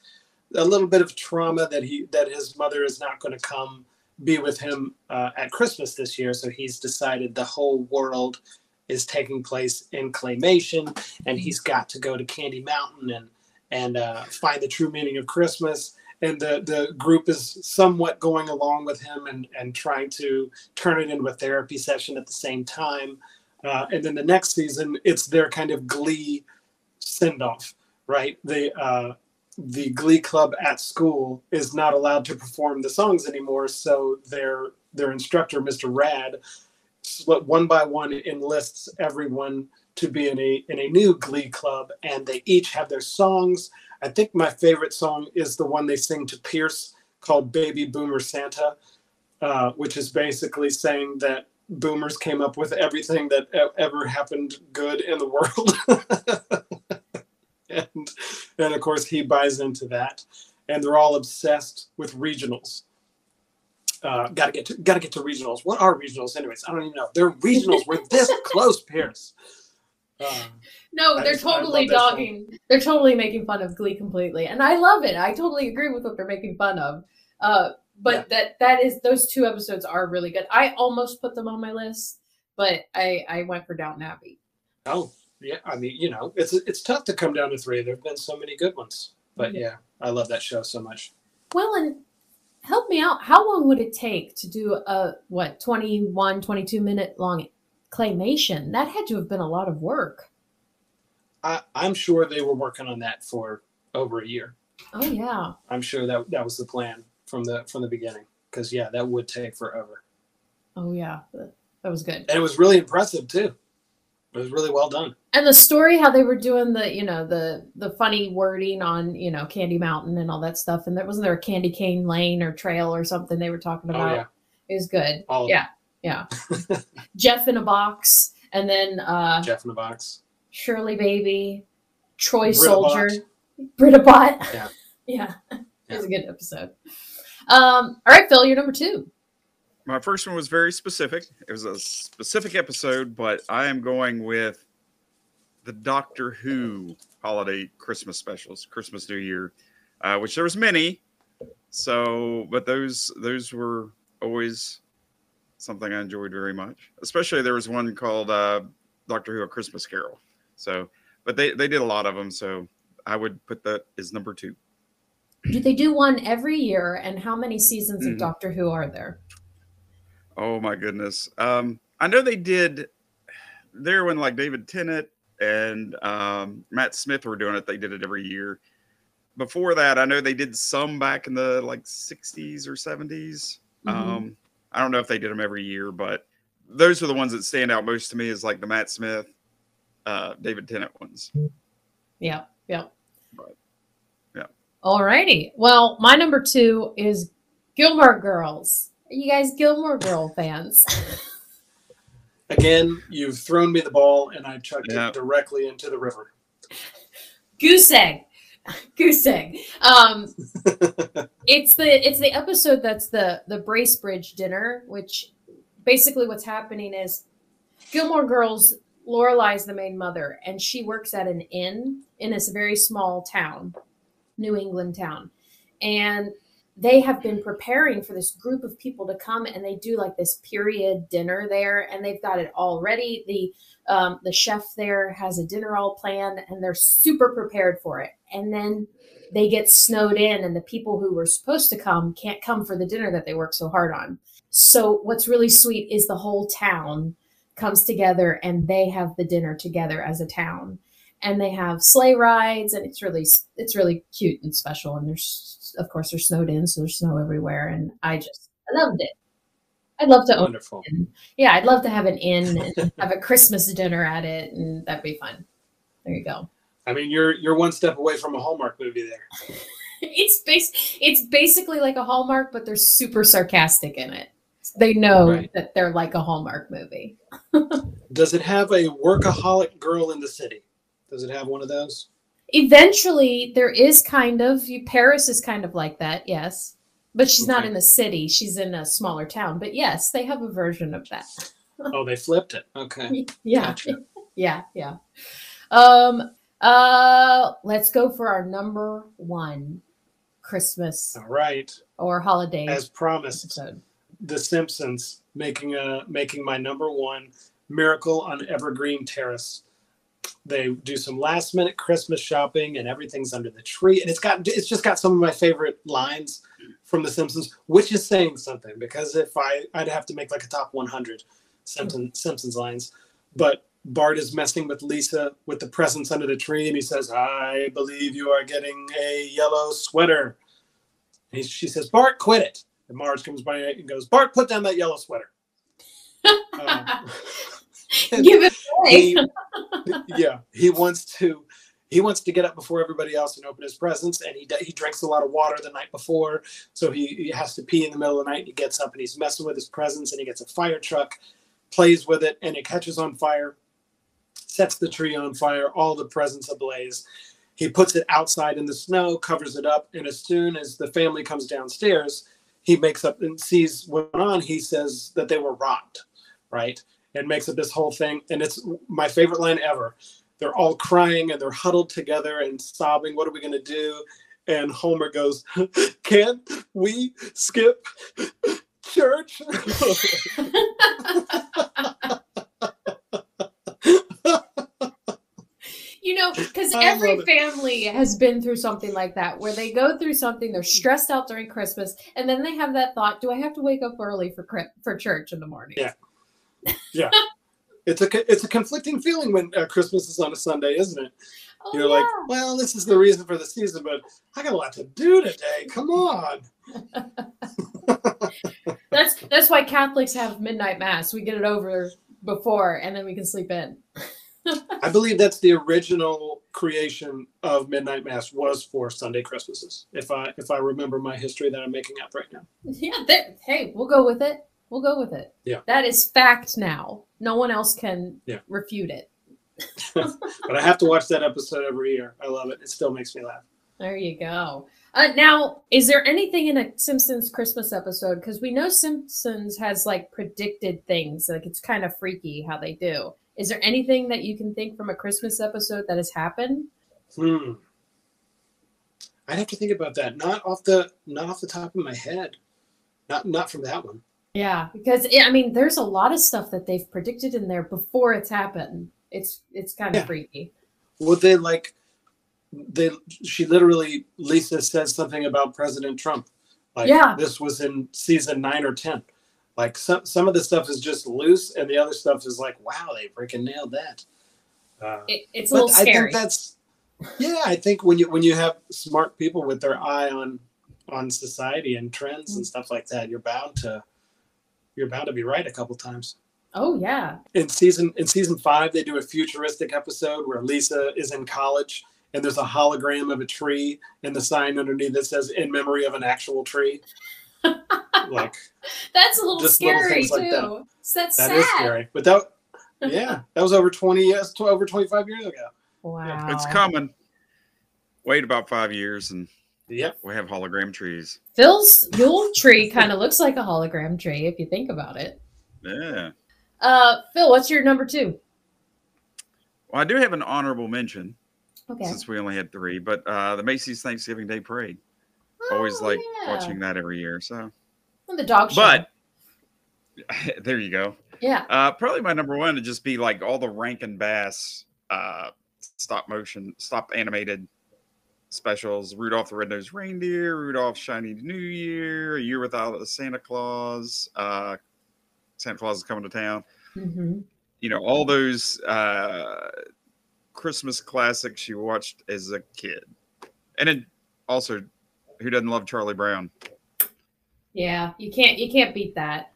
a little bit of trauma that he that his mother is not going to come be with him uh, at Christmas this year. So he's decided the whole world is taking place in claymation, and he's got to go to Candy Mountain and and uh, find the true meaning of Christmas. And the the group is somewhat going along with him and and trying to turn it into a therapy session at the same time. Uh, and then the next season, it's their kind of glee send off, right? The uh, the glee club at school is not allowed to perform the songs anymore, so their their instructor, Mr. Rad, one by one enlists everyone to be in a in a new glee club, and they each have their songs. I think my favorite song is the one they sing to Pierce called "Baby Boomer Santa," uh, which is basically saying that boomers came up with everything that ever happened good in the world. and and of course he buys into that and they're all obsessed with regionals uh, gotta get to gotta get to regionals what are regionals anyways i don't even know they're regionals we're this close pierce uh, No, they're I totally show. dogging. They're totally making fun of Glee completely, and I love it. I totally agree with what they're making fun of. Uh, but that that is those two episodes are really good. I almost put them on my list, but I I went for Downton Abbey. oh yeah i mean you know it's it's tough to come down to three there have been so many good ones but Yeah. yeah i love that show so much Well, and help me out. How long would it take to do a what 21, 22 minute long claymation? That had to have been a lot of work. I, i'm sure they were working on that for over a year Oh yeah. i'm sure that that was the plan from the from the beginning because yeah that would take forever Oh yeah. That was good. and it was really impressive too it was really well done and the story how they were doing the you know the the funny wording on you know candy mountain and all that stuff and there wasn't there a candy cane lane or trail or something they were talking about. Oh, about yeah. it was good All yeah yeah jeff in a box and then uh jeff in a box shirley baby troy Britta soldier Bot. Britta Bot. Yeah. yeah it was a good episode um all right phil you're number two My first one was very specific. It was a specific episode, but I am going with the Doctor Who holiday Christmas specials, Christmas New Year, uh, which there was many. So, but those those were always something I enjoyed very much. Especially there was one called uh, Doctor Who: A Christmas Carol. So, but they they did a lot of them. So I would put that as number two. Do they do one every year and how many seasons of Mhm. doctor who are there Oh my goodness. Um, I know they did there when like David Tennant and um, Matt Smith were doing it. They did it every year. Before that, I know they did some back in the like 60s or 70s. Mhm. Um, I don't know if they did them every year, but those are the ones that stand out most to me is like the Matt Smith, uh, David Tennant ones. yeah yeah. Alrighty. Well, my number two is Gilmore Girls. Are you guys Gilmore Girl fans? Again, you've thrown me the ball, and I chucked Yeah. it directly into the river. Goose egg. Goose egg. Um, it's the it's the episode that's the the Bracebridge dinner, which basically what's happening is Gilmore Girls. Lorelai's the main mother, and she works at an inn in this very small town, New England town, and they have been preparing for this group of people to come, and they do like this period dinner there, and they've got it all ready. The um, the chef there has a dinner all planned, and they're super prepared for it. And then they get snowed in, and the people who were supposed to come can't come for the dinner that they worked so hard on. So what's really sweet is the whole town comes together and they have the dinner together as a town and they have sleigh rides and it's really it's really cute and special and there's of course they're snowed in so there's snow everywhere and i just i loved it i'd love to own Wonderful. yeah i'd love to have an inn and have a christmas dinner at it and that'd be fun there you go I mean, you're you're one step away from a Hallmark movie there. it's base it's basically like a hallmark but they're super sarcastic in it they know Right. that they're like a hallmark movie Does it have a workaholic girl in the city? Does it have one of those? eventually there is kind of you paris is kind of like that yes but she's not in the city she's in a smaller town but yes they have a version of that Oh, they flipped it. Okay. yeah Gotcha. yeah yeah um uh let's go for our number one christmas All right. or holiday As promised, episode The Simpsons making a making my number one Miracle on Evergreen Terrace. They do some last minute Christmas shopping and everything's under the tree. And it's got it's just got some of my favorite lines from The Simpsons, which is saying something because if I I'd have to make like a top 100 Simpson, Simpsons lines. But Bart is messing with Lisa with the presents under the tree and he says, I believe you are getting a yellow sweater. And he, she says, Bart, quit it. And Marge comes by and goes, Bart, put down that yellow sweater. Um, give it away he, yeah, he wants to he wants to get up before everybody else and open his presents, and he he drinks a lot of water the night before, so he, he has to pee in the middle of the night. And he gets up and he's messing with his presents, and he gets a fire truck, plays with it, and it catches on fire, sets the tree on fire, all the presents ablaze. He puts it outside in the snow, covers it up, and as soon as the family comes downstairs, he makes up and sees what's going on. He says that they were robbed, right? And makes up this whole thing. And it's my favorite line ever. They're all crying and they're huddled together and sobbing. What are we going to do? And Homer goes, Can't we skip church? You know, because every family has been through something like that, where they go through something, they're stressed out during Christmas, and then they have that thought: Do I have to wake up early for for church in the morning? Yeah. Yeah. It's a it's a conflicting feeling when uh, Christmas is on a Sunday, isn't it? Oh, You're like, well, this is the reason for the season, but I got a lot to do today. Come on. That's that's why Catholics have midnight mass. We get it over before, and then we can sleep in. I believe that's the original creation of midnight mass was for Sunday Christmases. If I if I remember my history that I'm making up right now. Yeah. That, hey, we'll go with it. We'll go with it. Yeah. That is fact now. No one else can Yeah. refute it. but I have to watch that episode every year. I love it. It still makes me laugh. There you go. Uh, now, is there anything in a Simpsons Christmas episode? Because we know Simpsons has like predicted things. Like it's kind of freaky how they do. Is there anything that you can think from a Christmas episode that has happened? Hmm. I'd have to think about that. Not off the not off the top of my head. Not not from that one. Yeah, because I mean, there's a lot of stuff that they've predicted in there before it's happened. It's it's kind of Yeah. freaky. Would they like they she literally Lisa says something about President Trump. Like Yeah. this was in season nine or ten. Like some some of the stuff is just loose and the other stuff is like, wow, they freaking nailed that. Uh, It, it's a but little I scary. think that's yeah, I think when you when you have smart people with their eye on on society and trends Mm. and stuff like that, you're bound to you're bound to be right a couple times. oh yeah, In season in season five, they do a futuristic episode where Lisa is in college and there's a hologram of a tree and the sign underneath that says "In memory of an actual tree." like that's a little Just little scary things like that. That's that sad. is scary, but that yeah, that was over twenty years, over twenty five years ago. Wow. It's coming. Wait about five years and Yep. we have hologram trees. Phil's Yule tree kind of looks like a hologram tree if you think about it. Yeah. Uh, Phil, what's your number two? Well, I do have an honorable mention Okay. since we only had three, but uh, the Macy's Thanksgiving Day Parade. Always like Oh, yeah. watching that every year. So, And the dog show. but there you go. yeah. Uh, probably my number one would just be like all the Rankin Bass uh, stop motion, stop animated specials. Rudolph the Red-Nosed Reindeer, Rudolph Shiny New Year, A Year Without a Santa Claus, uh, Santa Claus is coming to town. hmm You know, all those uh, Christmas classics you watched as a kid. And then also, who doesn't love Charlie Brown? Yeah, you can't you can't beat that.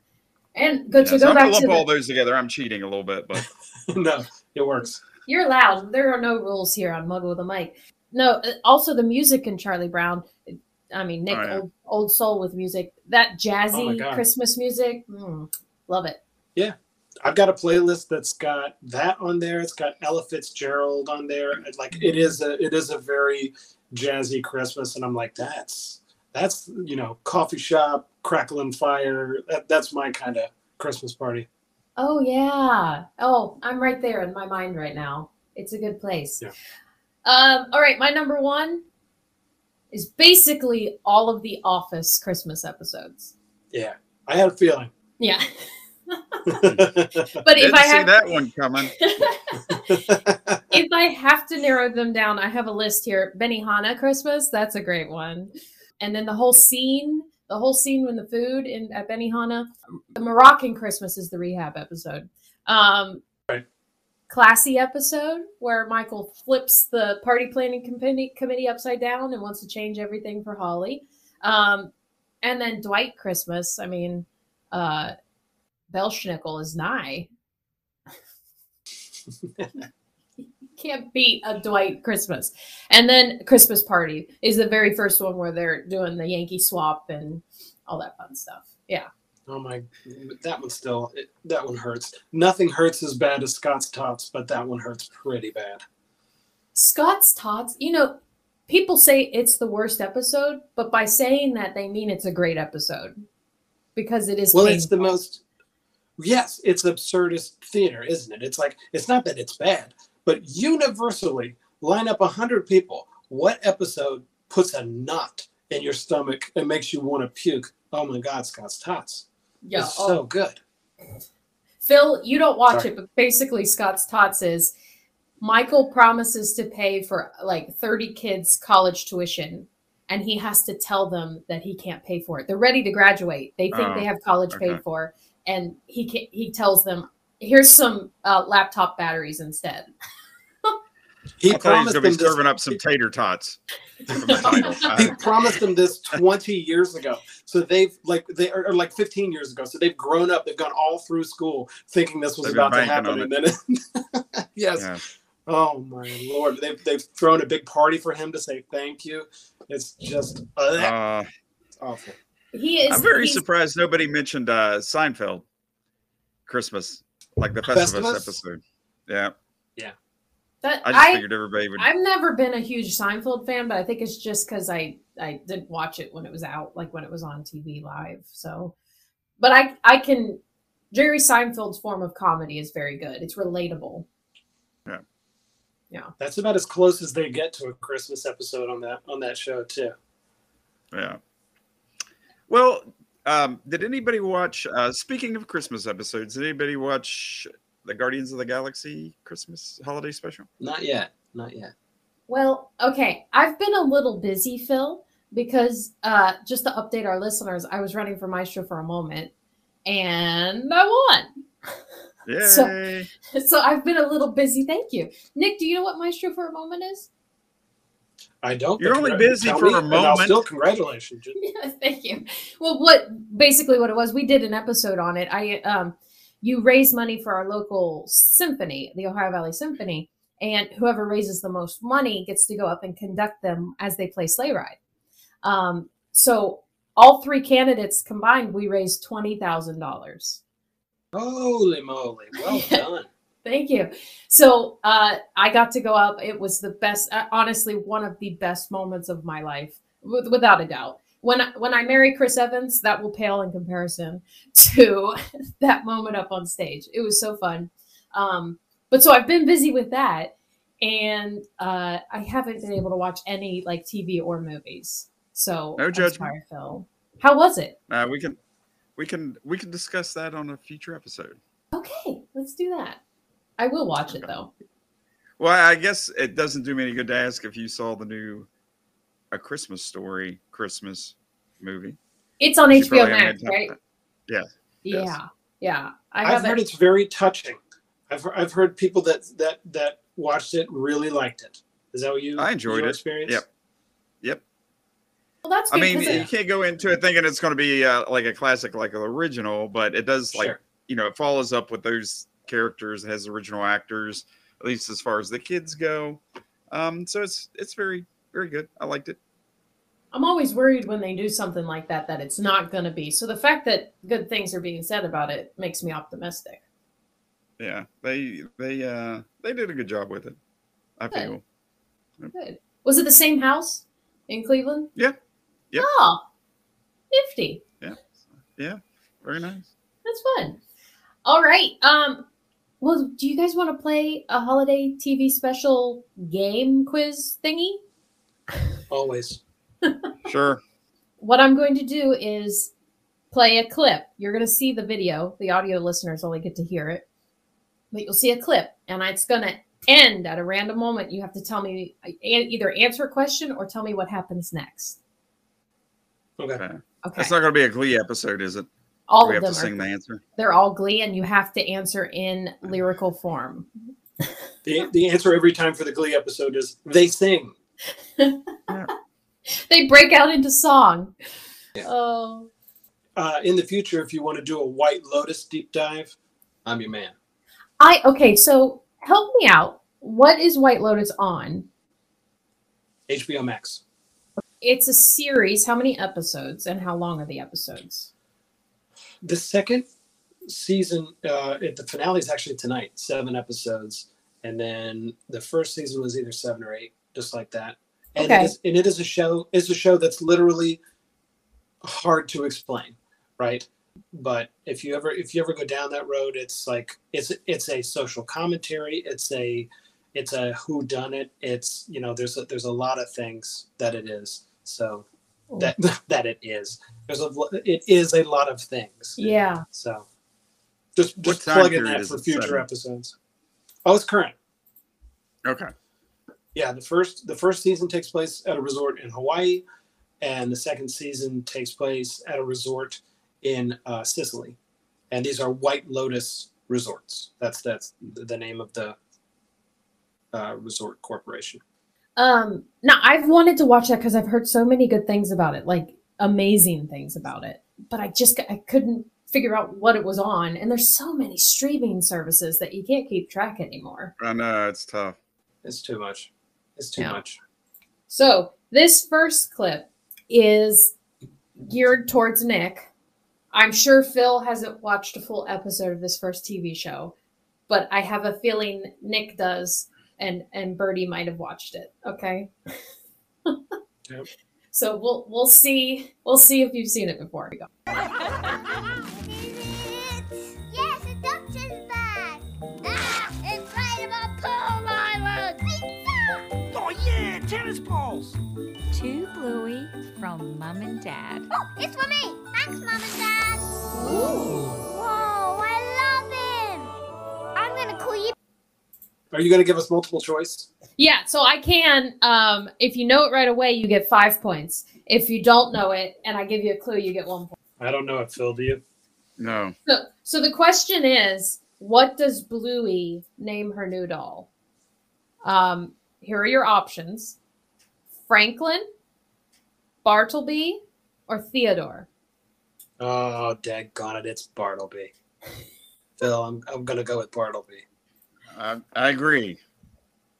And go Yeah, to so go I'm back gonna to lump all the, those together. I'm cheating a little bit, but no, it works. you're allowed. There are no rules here on Muggle with a Mic. No, uh, also the music in Charlie Brown. I mean, Nick, Oh, yeah. old, old soul with music. That Oh jazzy God. Christmas music, mm, love it. Yeah. I've got a playlist that's got that on there. It's got Ella Fitzgerald on there. Like it is a it is a very jazzy Christmas, and I'm like, that's that's you know, coffee shop, crackling fire. That, that's my kind of Christmas party. Oh yeah. Oh, I'm right there in my mind right now. It's a good place. Yeah. Um, all right, my number one is basically all of the Office Christmas episodes. Yeah. I had a feeling. Yeah. but But if didn't I see have that one coming. if I have to narrow them down, I have a list here. Benihana Christmas, that's a great one. And then the whole scene, the whole scene when the food in at Benihana. The Moroccan Christmas is the rehab episode. Um, Right. Classy episode where Michael flips the party planning committee, committee upside down and wants to change everything for Holly. Um, and then Dwight Christmas. I mean, uh, Belsnickel is nigh. can't beat a Dwight Christmas. And then Christmas Party is the very first one where they're doing the Yankee swap and all that fun stuff. Yeah. Oh my, that one still, it, that one hurts. Nothing hurts as bad as Scott's Tots, but that one hurts pretty bad. Scott's Tots, you know, people say it's the worst episode, but by saying that, they mean it's a great episode because it is. Well, it's the most, yes, it's absurdist theater, isn't it? It's like, it's not that it's bad, but universally line up a hundred people. What episode puts a knot in your stomach and makes you want to puke? Oh my God, Scott's Tots. Yeah, It's oh. so good. Phil, you don't watch Sorry. it, but basically, Scott's Tots is Michael promises to pay for like 30 kids' college tuition, and he has to tell them that he can't pay for it. They're ready to graduate, they think Oh, they have college okay. paid for, and he can, he tells them, Here's some uh, laptop batteries instead. He I thought he promised going to be this. serving up some tater tots from the title. He Uh, promised them this 20 years ago. So they've like they are like 15 years ago. So they've grown up. They've gone all through school thinking this was They've about to happen. on And then yes. yeah. Oh my lord. They've they've thrown a big party for him to say thank you. It's just uh, Uh, it's awful. He is. I'm very surprised nobody mentioned uh, Seinfeld Christmas, like the Festivus, Festivus? episode. Yeah. Yeah, That, I just I, figured everybody would. I've never been a huge Seinfeld fan, but I think it's just because I I didn't watch it when it was out, like when it was on TV live. So, but I I can Jerry Seinfeld's form of comedy is very good. It's relatable. Yeah. Yeah. That's about as close as they get to a Christmas episode on that on that show too. Yeah. Well, um, did anybody watch? Uh, speaking of Christmas episodes, did anybody watch the Guardians of the Galaxy Christmas holiday special? Not yet. Not yet. Well, okay. I've been a little busy, Phil, because uh, just to update our listeners, I was running for Maestro for a moment, and I won. Yay! So- So I've been a little busy. Thank you, Nick. Do you know what Maestro for a moment is? I don't. You're only busy for me, a and I'll moment. still congratulations. Yes, thank you. Well, what basically what it was, we did an episode on it. I um, you raise money for our local symphony, the Ohio Valley Symphony, and whoever raises the most money gets to go up and conduct them as they play sleigh ride. Um, so all three candidates combined, we raised twenty thousand dollars. Holy moly! Well done. Thank you. So uh, I got to go up. It was the best, uh, honestly, one of the best moments of my life, with, without a doubt. When I, when I marry Chris Evans, that will pale in comparison to that moment up on stage. It was so fun. Um, but so I've been busy with that, and uh, I haven't been able to watch any like TV or movies. So No judgment. Phil. How was it? Uh, we can, we can, we can discuss that on a future episode. Okay, let's do that. I will watch it though. Well, I guess it doesn't do me any good to ask if you saw the new A Christmas Story Christmas movie. It's on You HBO Max, right? Yeah. Yeah, yeah. I I've heard it's very touching. I've heard, I've heard people that that that watched it really liked it. Is that what you? I enjoyed your it. Experience? Yep. Yep. Well, that's I mean, mean, 'cause you can't go into it thinking it's going to be uh, like a classic, like an original, but it does like Sure. you know it follows up with those characters, it has original actors, at least as far as the kids go. Um, so it's it's very very good. I liked it. I'm always worried when they do something like that that it's not going to be. So the fact that good things are being said about it makes me optimistic. Yeah, they they uh they did a good job with it. I Good. feel. Good. Was it the same house in Cleveland? Yeah. Yeah. Oh, nifty. Yeah. Yeah. Very nice. That's fun. All right. Um. Well, do you guys want to play a holiday TV special game quiz thingy? Always. Sure. what I'm going to do is play a clip. You're going to see the video. The audio listeners only get to hear it. But you'll see a clip, and it's going to end at a random moment. You have to tell me either answer a question or tell me what happens next. Okay. Okay. Okay. That's not going to be a Glee episode, is it? All we of have them to are- sing the answer. They're all glee, and you have to answer in lyrical form. The the answer every time for the Glee episode is they sing. They break out into song. Oh. Uh, in the future, if you want to do a White Lotus deep dive, I'm your man. I okay, so help me out. What is White Lotus on? HBO Max. It's a series. How many episodes and how long are the episodes? The second season, uh, it, the finale is actually tonight, seven episodes, and then the first season was either seven or eight, just like that. And Okay. it is, and it is a show. It's a show that's literally hard to explain, right? But if you ever if you ever go down that road, it's like it's it's a social commentary. It's a it's a who done it. It's you know there's a, there's a lot of things that it is. So that that it is. There's a it is a lot of things. Yeah. So just What just time plug in period that is for future set episodes. Oh, it's current. Okay. Yeah, the first the first season takes place at a resort in Hawaii, and the second season takes place at a resort in uh, Sicily, and these are White Lotus resorts. That's that's the name of the uh, resort corporation. Um, now I've wanted to watch that because I've heard so many good things about it, like amazing things about it. But I just I couldn't figure out what it was on, and there's so many streaming services that you can't keep track anymore. I know it's tough. It's too much. It's too Yeah. much. So this first clip is geared towards Nick. I'm sure Phil hasn't watched a full episode of this first TV show, but I have a feeling Nick does, and and Birdie might have watched it. Okay. Yep. So we'll we'll see we'll see if you've seen it before. Yes, tennis balls. To Bluey from Mum and Dad. Oh, it's for me. Thanks, Mom and Dad. Whoa, I love him. I'm gonna call you. Are you going to give us multiple choice? Yeah, so I can. Um, if you know it right away, you get five points. If you don't know it, and I give you a clue, you get one point. I don't know it, Phil. Do you? No. So, so the question is, what does Bluey name her new doll? Um, here are your options: Franklin, Bartleby, or Theodore. Oh, daggone it! It's Bartleby. Phil, I'm I'm going to go with Bartleby. I, I agree.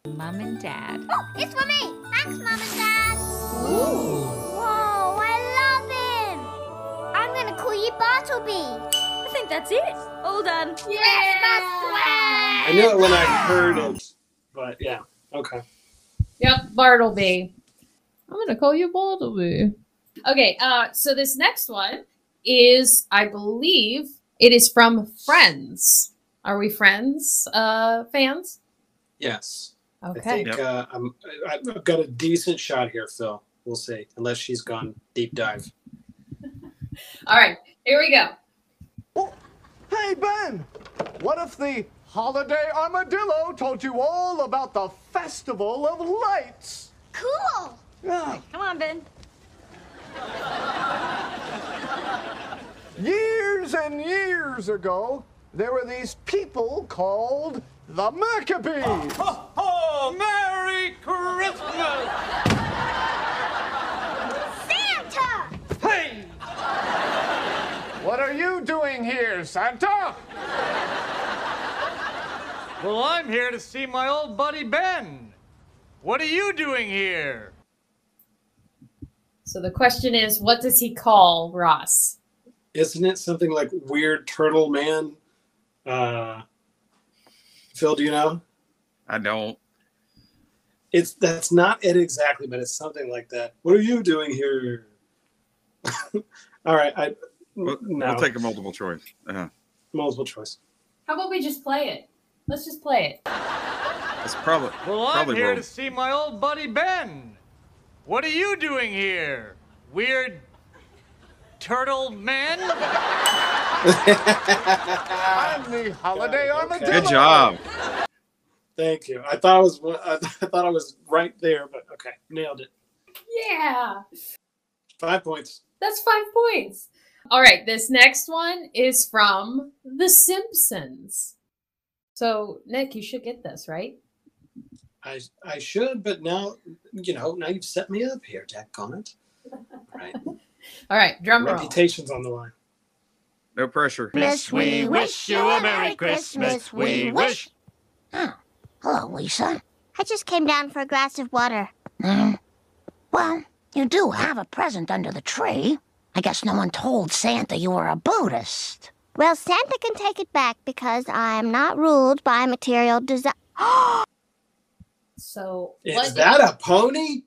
Mom and Dad. Oh, it's for me. Thanks, Mom and Dad. Whoa, I love him. I'm gonna call you Bartleby. I think that's it. All done. Yeah. I knew it when I heard it, but yeah. Okay. Yep, Bartleby. I'm gonna call you Bartleby. Okay, uh, so this next one is, I believe, it is from Friends. Are we Friends uh, fans? Yes. Okay. I think uh, I'm, I- I've got a decent shot here, Phil. We'll see. Unless she's gone deep dive. All right, here we go. Hey, Ben! What if the holiday armadillo told you all about the Festival of Lights? Cool. Yeah. Come on, Ben. Years and years ago, there were these people called the Maccabees. Oh, Merry Christmas! Santa! Hey! What are you doing here, Santa? Well, I'm here to see my old buddy Ben. What are you doing here? So the question is, what does he call Ross? Isn't it something like Weird Turtle Man? Uh, Phil, do you know? I don't. It's that's not it exactly, but it's something like that. What are you doing here? All right, I We'll, no we'll take a multiple choice. Uh, multiple choice. How about we just play it? Let's just play it. it's probably Well, I'm probably here will. to see my old buddy Ben. What are you doing here? Weird turtle man? I'm the holiday armadillo. Good job. Thank you. I thought I was I thought I was right there, but okay, nailed it. Yeah, Five points. that's five points. All right, this next one is from The Simpsons. So, Nick, you should get this, right? I I should, but now you know now you've set me up here, Jack Comment. Right. All right, drum roll. Reputation's on the line. No pressure. Miss, we wish you a Merry Christmas. We wish. Oh, hello, Lisa. I just came down for a glass of water. Hmm. Well, you do have a present under the tree. I guess no one told Santa you were a Buddhist. Well, Santa can take it back because I'm not ruled by material desire. So, Is what that a pony?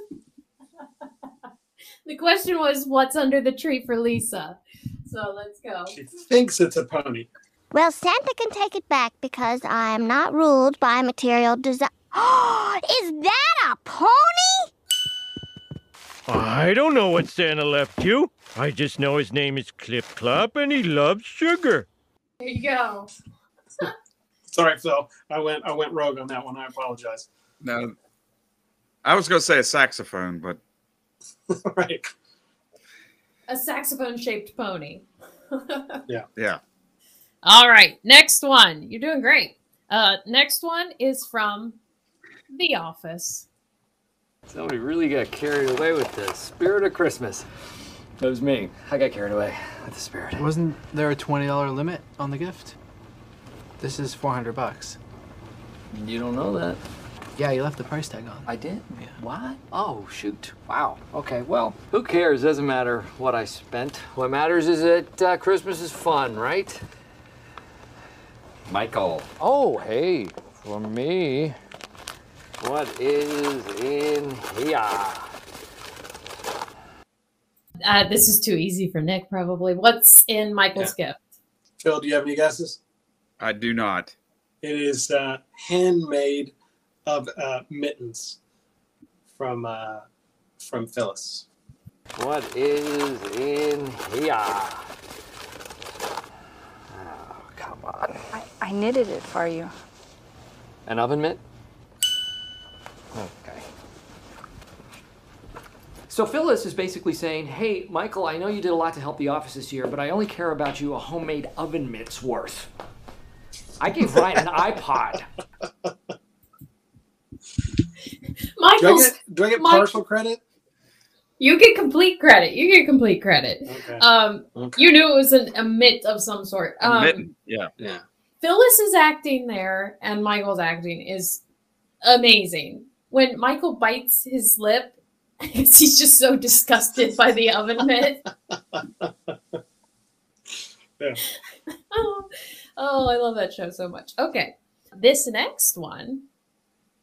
the question was, what's under the tree for Lisa? So, let's go. She thinks it's a pony. Well, Santa can take it back because I'm not ruled by material desire. Is that a pony? I don't know what Santa left you. I just know his name is Clip Clop and he loves sugar. There you go. Sorry, Phil. I went I went rogue on that one. I apologize. No, I was going to say a saxophone, but right. A saxophone shaped pony. Yeah. Yeah. All right, next one. You're doing great. Uh, next one is from The Office. Somebody really got carried away with the spirit of Christmas. That was me. I got carried away with the spirit. Wasn't there a twenty dollar limit on the gift? This is four hundred bucks. You don't know that. Yeah, you left the price tag on. I did? Why? Oh, shoot. Wow. Okay, well, who cares? Doesn't matter what I spent. What matters is that uh, Christmas is fun, right? Michael. Oh, hey, for me. What is in here? Uh, this is too easy for Nick, probably. What's in Michael's gift? Phil, do you have any guesses? I do not. It is uh, handmade of uh, mittens from uh, from Phyllis. What is in here? Oh, come on. I, I knitted it for you. An oven mitt? Okay. So Phyllis is basically saying, hey, Michael, I know you did a lot to help the office this year, but I only care about you a homemade oven mitt's worth. I gave Ryan an iPod. Do I get, do I get Mike- partial credit? You get complete credit. You get complete credit. Okay. Um, Okay. you knew it was an, a mitt of some sort. Um, Mitten. Yeah. Yeah. Phyllis's acting there and Michael's acting is amazing. When Michael bites his lip, he's just so disgusted by the oven mitt. Yeah. oh, I love that show so much. Okay. This next one,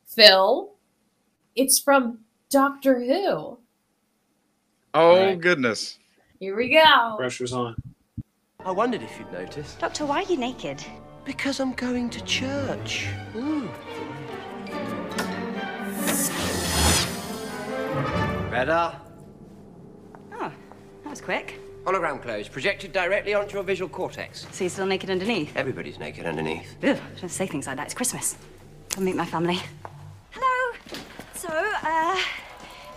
Phil, it's from Doctor Who. Oh goodness. Here we go. Pressure's on. I wondered if you'd noticed. Doctor, why are you naked? Because I'm going to church. Mm. Better. Oh, that was quick. Hologram clothes projected directly onto your visual cortex. So you're still naked underneath? Everybody's naked underneath. Ugh, don't say things like that. It's Christmas. Come meet my family. Hello. So, uh,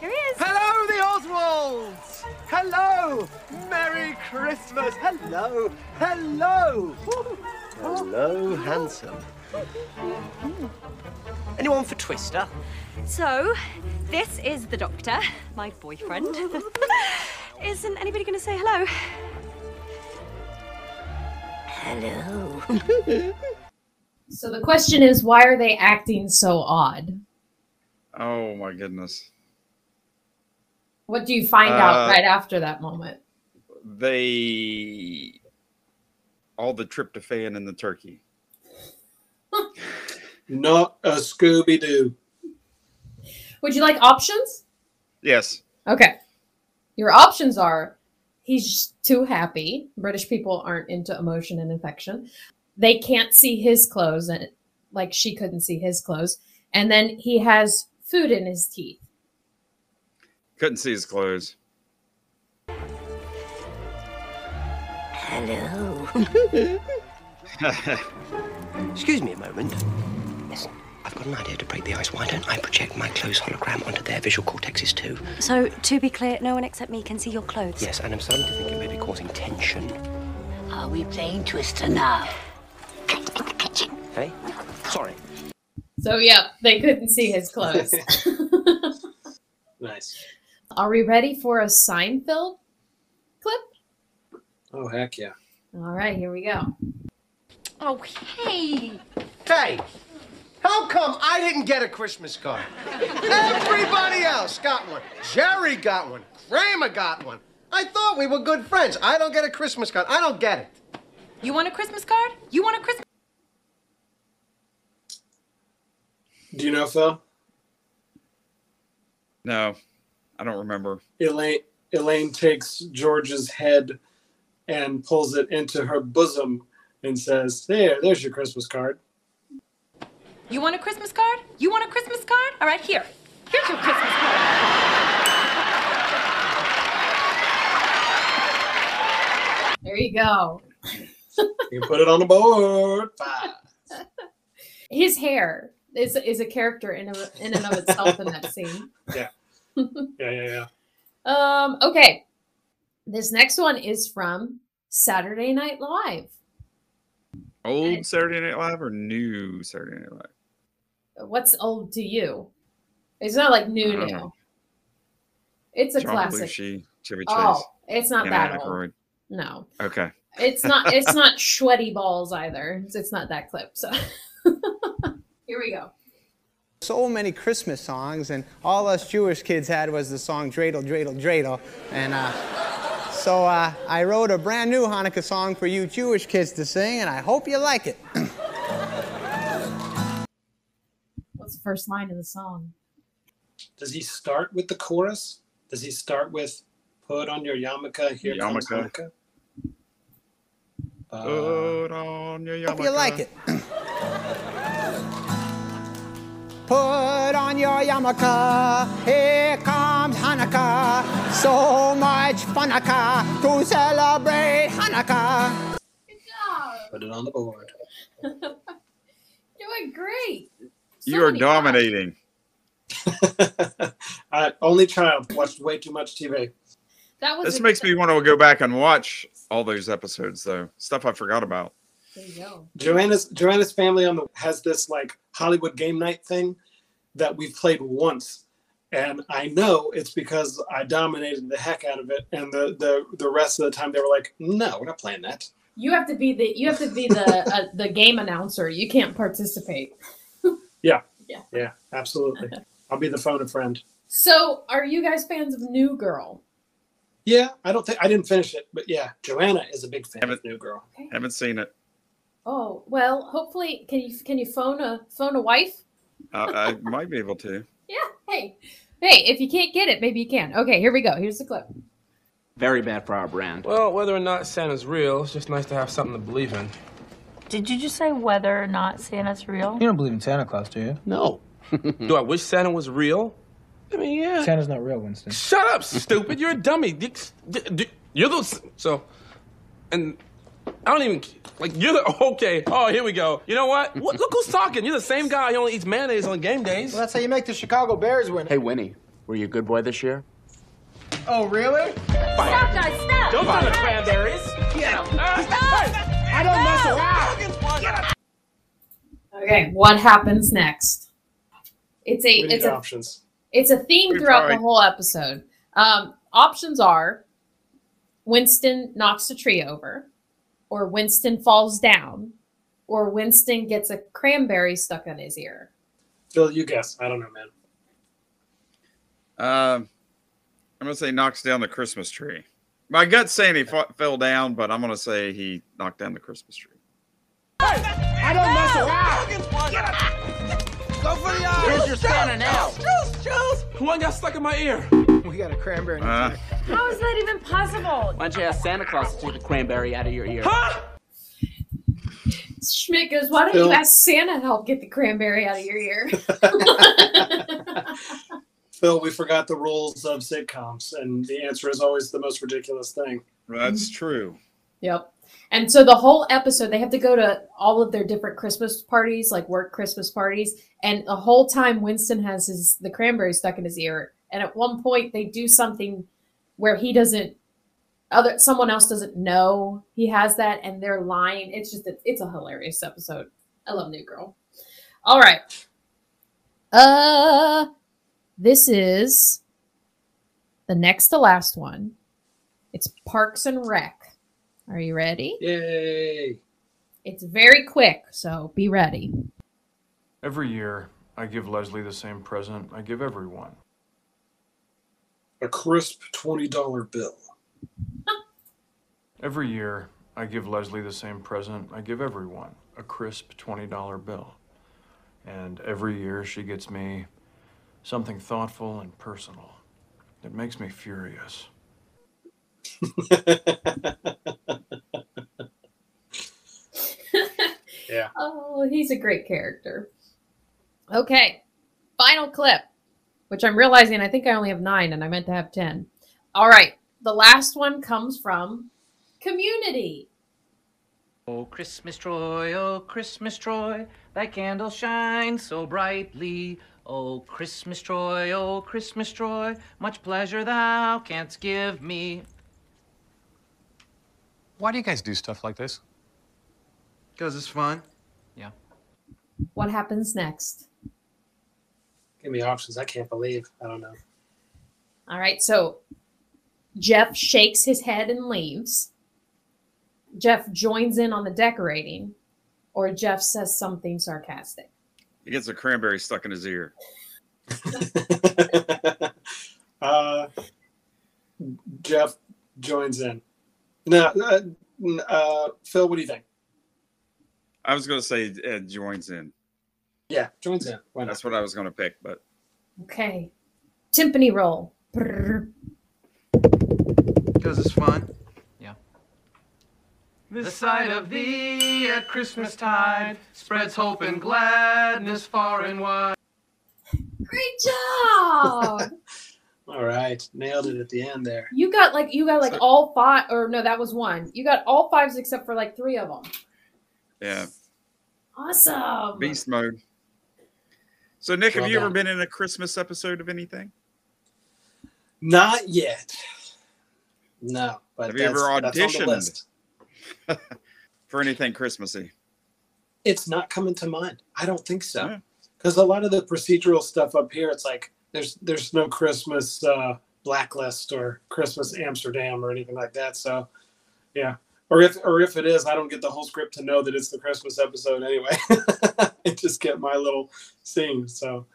here he is. Hello, the Oswalds! Hello! Merry Christmas! Hello! Hello! Hello, handsome. Anyone for Twister? So, this is the doctor, my boyfriend. Isn't anybody going to say hello? Hello. So the question is, why are they acting so odd? Oh my goodness. What do you find out Uh, right after that moment? They all the tryptophan in the turkey. Not a Scooby Doo. Would you like options? Yes. Okay. Your options are he's too happy. British people aren't into emotion and affection. They can't see his clothes and like she couldn't see his clothes. And then he has food in his teeth. Couldn't see his clothes. Hello. Excuse me a moment. Listen, I've got an idea to break the ice. Why don't I project my clothes hologram onto their visual cortexes too? So, to be clear, no one except me can see your clothes. Yes, and I'm starting to think it may be causing tension. Are we playing Twister now? Hey? Sorry. So yeah, they couldn't see his clothes. Nice. Are we ready for a Seinfeld clip? Oh heck yeah. All right, here we go. Oh, hey. Hey, how come I didn't get a Christmas card? Everybody else got one. Jerry got one. Grandma got one. I thought we were good friends. I don't get a Christmas card. I don't get it. You want a Christmas card? You want a Christmas Do you know Phil? No, I don't remember. Elaine Elaine takes George's head and pulls it into her bosom and says, There, there's your Christmas card. You want a Christmas card? You want a Christmas card? All right, here. Here's your Christmas card. There you go. You put it on the board. Five. His hair is is a character in, of, in and of itself in that scene. Yeah. Yeah, yeah, yeah. Um, okay. This next one is from Saturday Night Live. Old Saturday Night Live or new Saturday Night Live? What's old to you? It's not like new I new. know. It's a John classic. Belushi, Chevy Chase. Oh, it's not Anna that old. No. Okay. It's not it's not sweaty balls either. It's, it's not that clip. So here we go. So many Christmas songs, and all us Jewish kids had was the song Dreidel, Dreidel, Dreidel. And uh, so uh, I wrote a brand new Hanukkah song for you Jewish kids to sing, and I hope you like it. the first line of the song? Does he start with the chorus? Does he start with "Put on your yarmulke"? Here comes Yarmulke. Hanukkah. Uh, Put on your yarmulke. Hope you like it. Put on your yarmulke, here comes Hanukkah. So much funaka to celebrate Hanukkah. Good job. Put it on the board. Doing great. You are dominating. uh, only child watched way too much TV. That was This makes me want to go back and watch all those episodes, though. Stuff I forgot about. There you go. Joanna's Joanna's family on the has this like Hollywood game night thing that we've played once, and I know it's because I dominated the heck out of it, and the the the rest of the time they were like, "No, we're not playing that." You have to be the you have to be the uh, the game announcer. You can't participate. Yeah, Yeah. yeah, absolutely. I'll be the phone a friend. So, are you guys fans of New Girl? Yeah, I don't think I didn't finish it, but yeah, Joanna is a big fan of New Girl. Haven't seen it. Oh well, hopefully, can you can you phone a phone a wife? I, I might be able to. Yeah. Hey, hey, if you can't get it, maybe you can. Okay, here we go. Here's the clip. Very bad for our brand. Well, whether or not Santa's real, it's just nice to have something to believe in. Did you just say whether or not Santa's real? You don't believe in Santa Claus, do you? No. do I wish Santa was real? I mean, yeah. Santa's not real, Winston. Shut up, stupid! You're a dummy. You're the so, and I don't even like. You're the okay. Oh, here we go. You know what? what look who's talking. You're the same guy who only eats mayonnaise on game days. Well, that's how you make the Chicago Bears win. Hey, Winnie, were you a good boy this year? Oh, really? Stop, guys, stop! Don't do the cranberries. Get him. I don't mess around. Okay, what happens next? It's a it's a options. it's a theme We throughout the whole episode. Um, options are Winston knocks a tree over, or Winston falls down, or Winston gets a cranberry stuck on his ear. Phil, you guess. I don't know, man. Um, I'm gonna say knocks down the Christmas tree. My gut's saying he fa- fell down, but I'm gonna say he knocked down the Christmas tree. I don't mess around. Go for the eyes. Where's your Santa now? Juice, juice. One got stuck in my ear. We got a cranberry. Uh, How is that even possible? Why don't you ask Santa Claus to take the cranberry out of your ear? Schmidt goes, "Why don't Phil. you ask Santa to help get the cranberry out of your ear?" Phil, we forgot the rules of sitcoms, and the answer is always the most ridiculous thing. that's true. Yep. And so the whole episode, they have to go to all of their different Christmas parties, like work Christmas parties, and the whole time Winston has his the cranberry stuck in his ear. And at one point, they do something where he doesn't, other someone else doesn't know he has that, and they're lying. It's just a, it's a hilarious episode. I love New Girl. All right. Uh, this is the next to last one. It's Parks and Rec. Are you ready? Yay! It's very quick, so be ready. Every year, I give Leslie the same present I give everyone. A crisp $20 bill. Every year, I give Leslie the same present I give everyone a crisp $20 bill. And every year, she gets me something thoughtful and personal. It makes me furious. Yeah. Oh, he's a great character. Okay, final clip, which I'm realizing I think I only have nine and I meant to have 10. All right, the last one comes from Community. Oh, Christmas Troy, oh, Christmas Troy, thy candle shines so brightly. Oh, Christmas Troy, oh, Christmas Troy, much pleasure thou canst give me. Why do you guys do stuff like this? Because it's fun. Yeah. What happens next? Give me options. I can't believe. I don't know. All right, so Jeff shakes his head and leaves. Jeff joins in on the decorating, or Jeff says something sarcastic. He gets a cranberry stuck in his ear. Uh, Jeff joins in. Now, uh, uh, Phil, what do you think? I was gonna say uh, joins in. Yeah, joins in. Why not? That's what I was gonna pick, but Okay. Timpani roll. Because it's fun. Yeah. The sight of thee at Christmas tide spreads hope and gladness far and wide. Great job! All right, nailed it at the end there. you got like you got like all five, or no, that was one. You got all fives except for like three of them. yeah, Awesome. beast mode. So Nick, have Well you ever been in a Christmas episode of anything? Not yet. No, but have you ever that's- that's on the auditioned list. for anything Christmassy? It's not coming to mind. I don't think so. Because a lot of the procedural stuff up here, it's like there's there's no Christmas uh, blacklist or Christmas Amsterdam or anything like that. So, yeah. Or if or if it is, I don't get the whole script to know that it's the Christmas episode anyway. I just get my little scene. So,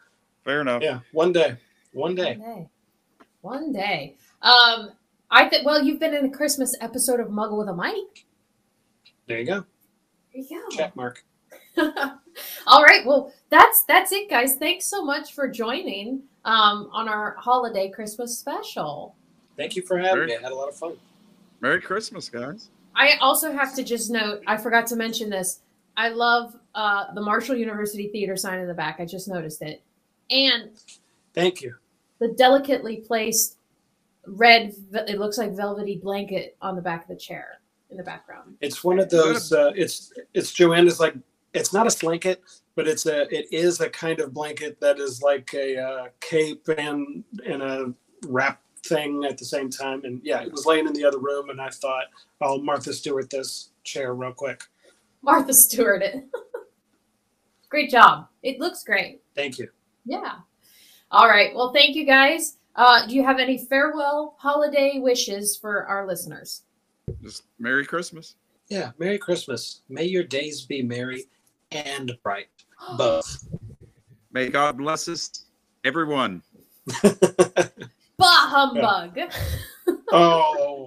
fair enough. Yeah, one day, one day. One day. One day. Um, I think. Well, you've been in a Christmas episode of Muggle with a Mic. There you go. There you go. Check mark. All right. Well, that's that's it, guys. Thanks so much for joining um, on our holiday Christmas special. Thank you for having Very- me. I had a lot of fun. Merry Christmas, guys. I also have to just note, I forgot to mention this. I love uh, the Marshall University Theater sign in the back. I just noticed it. And Thank you. the delicately placed red, it looks like velvety blanket on the back of the chair in the background. It's one of those. Uh, it's it's Joanna's like. It's not a blanket, but it's a. It is a kind of blanket that is like a uh, cape and and a wrap thing at the same time. And yeah, it was laying in the other room, and I thought I'll Martha Stewart this chair real quick. Martha Stewart it. great job. It looks great. Thank you. Yeah. All right. Well, thank you guys. Uh, do you have any farewell holiday wishes for our listeners? Just Merry Christmas. Yeah, Merry Christmas. May your days be merry and bright. Both. May God bless us, everyone. Bah humbug. Oh,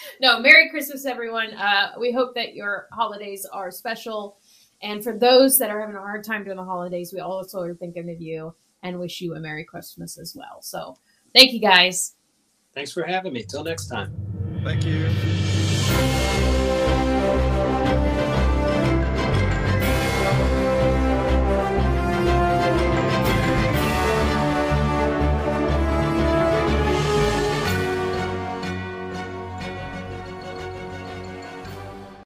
no, Merry Christmas, everyone. Uh, we hope that your holidays are special. And for those that are having a hard time during the holidays, we also are thinking of you and wish you a Merry Christmas as well. So thank you guys. Thanks for having me. Till next time. Thank you.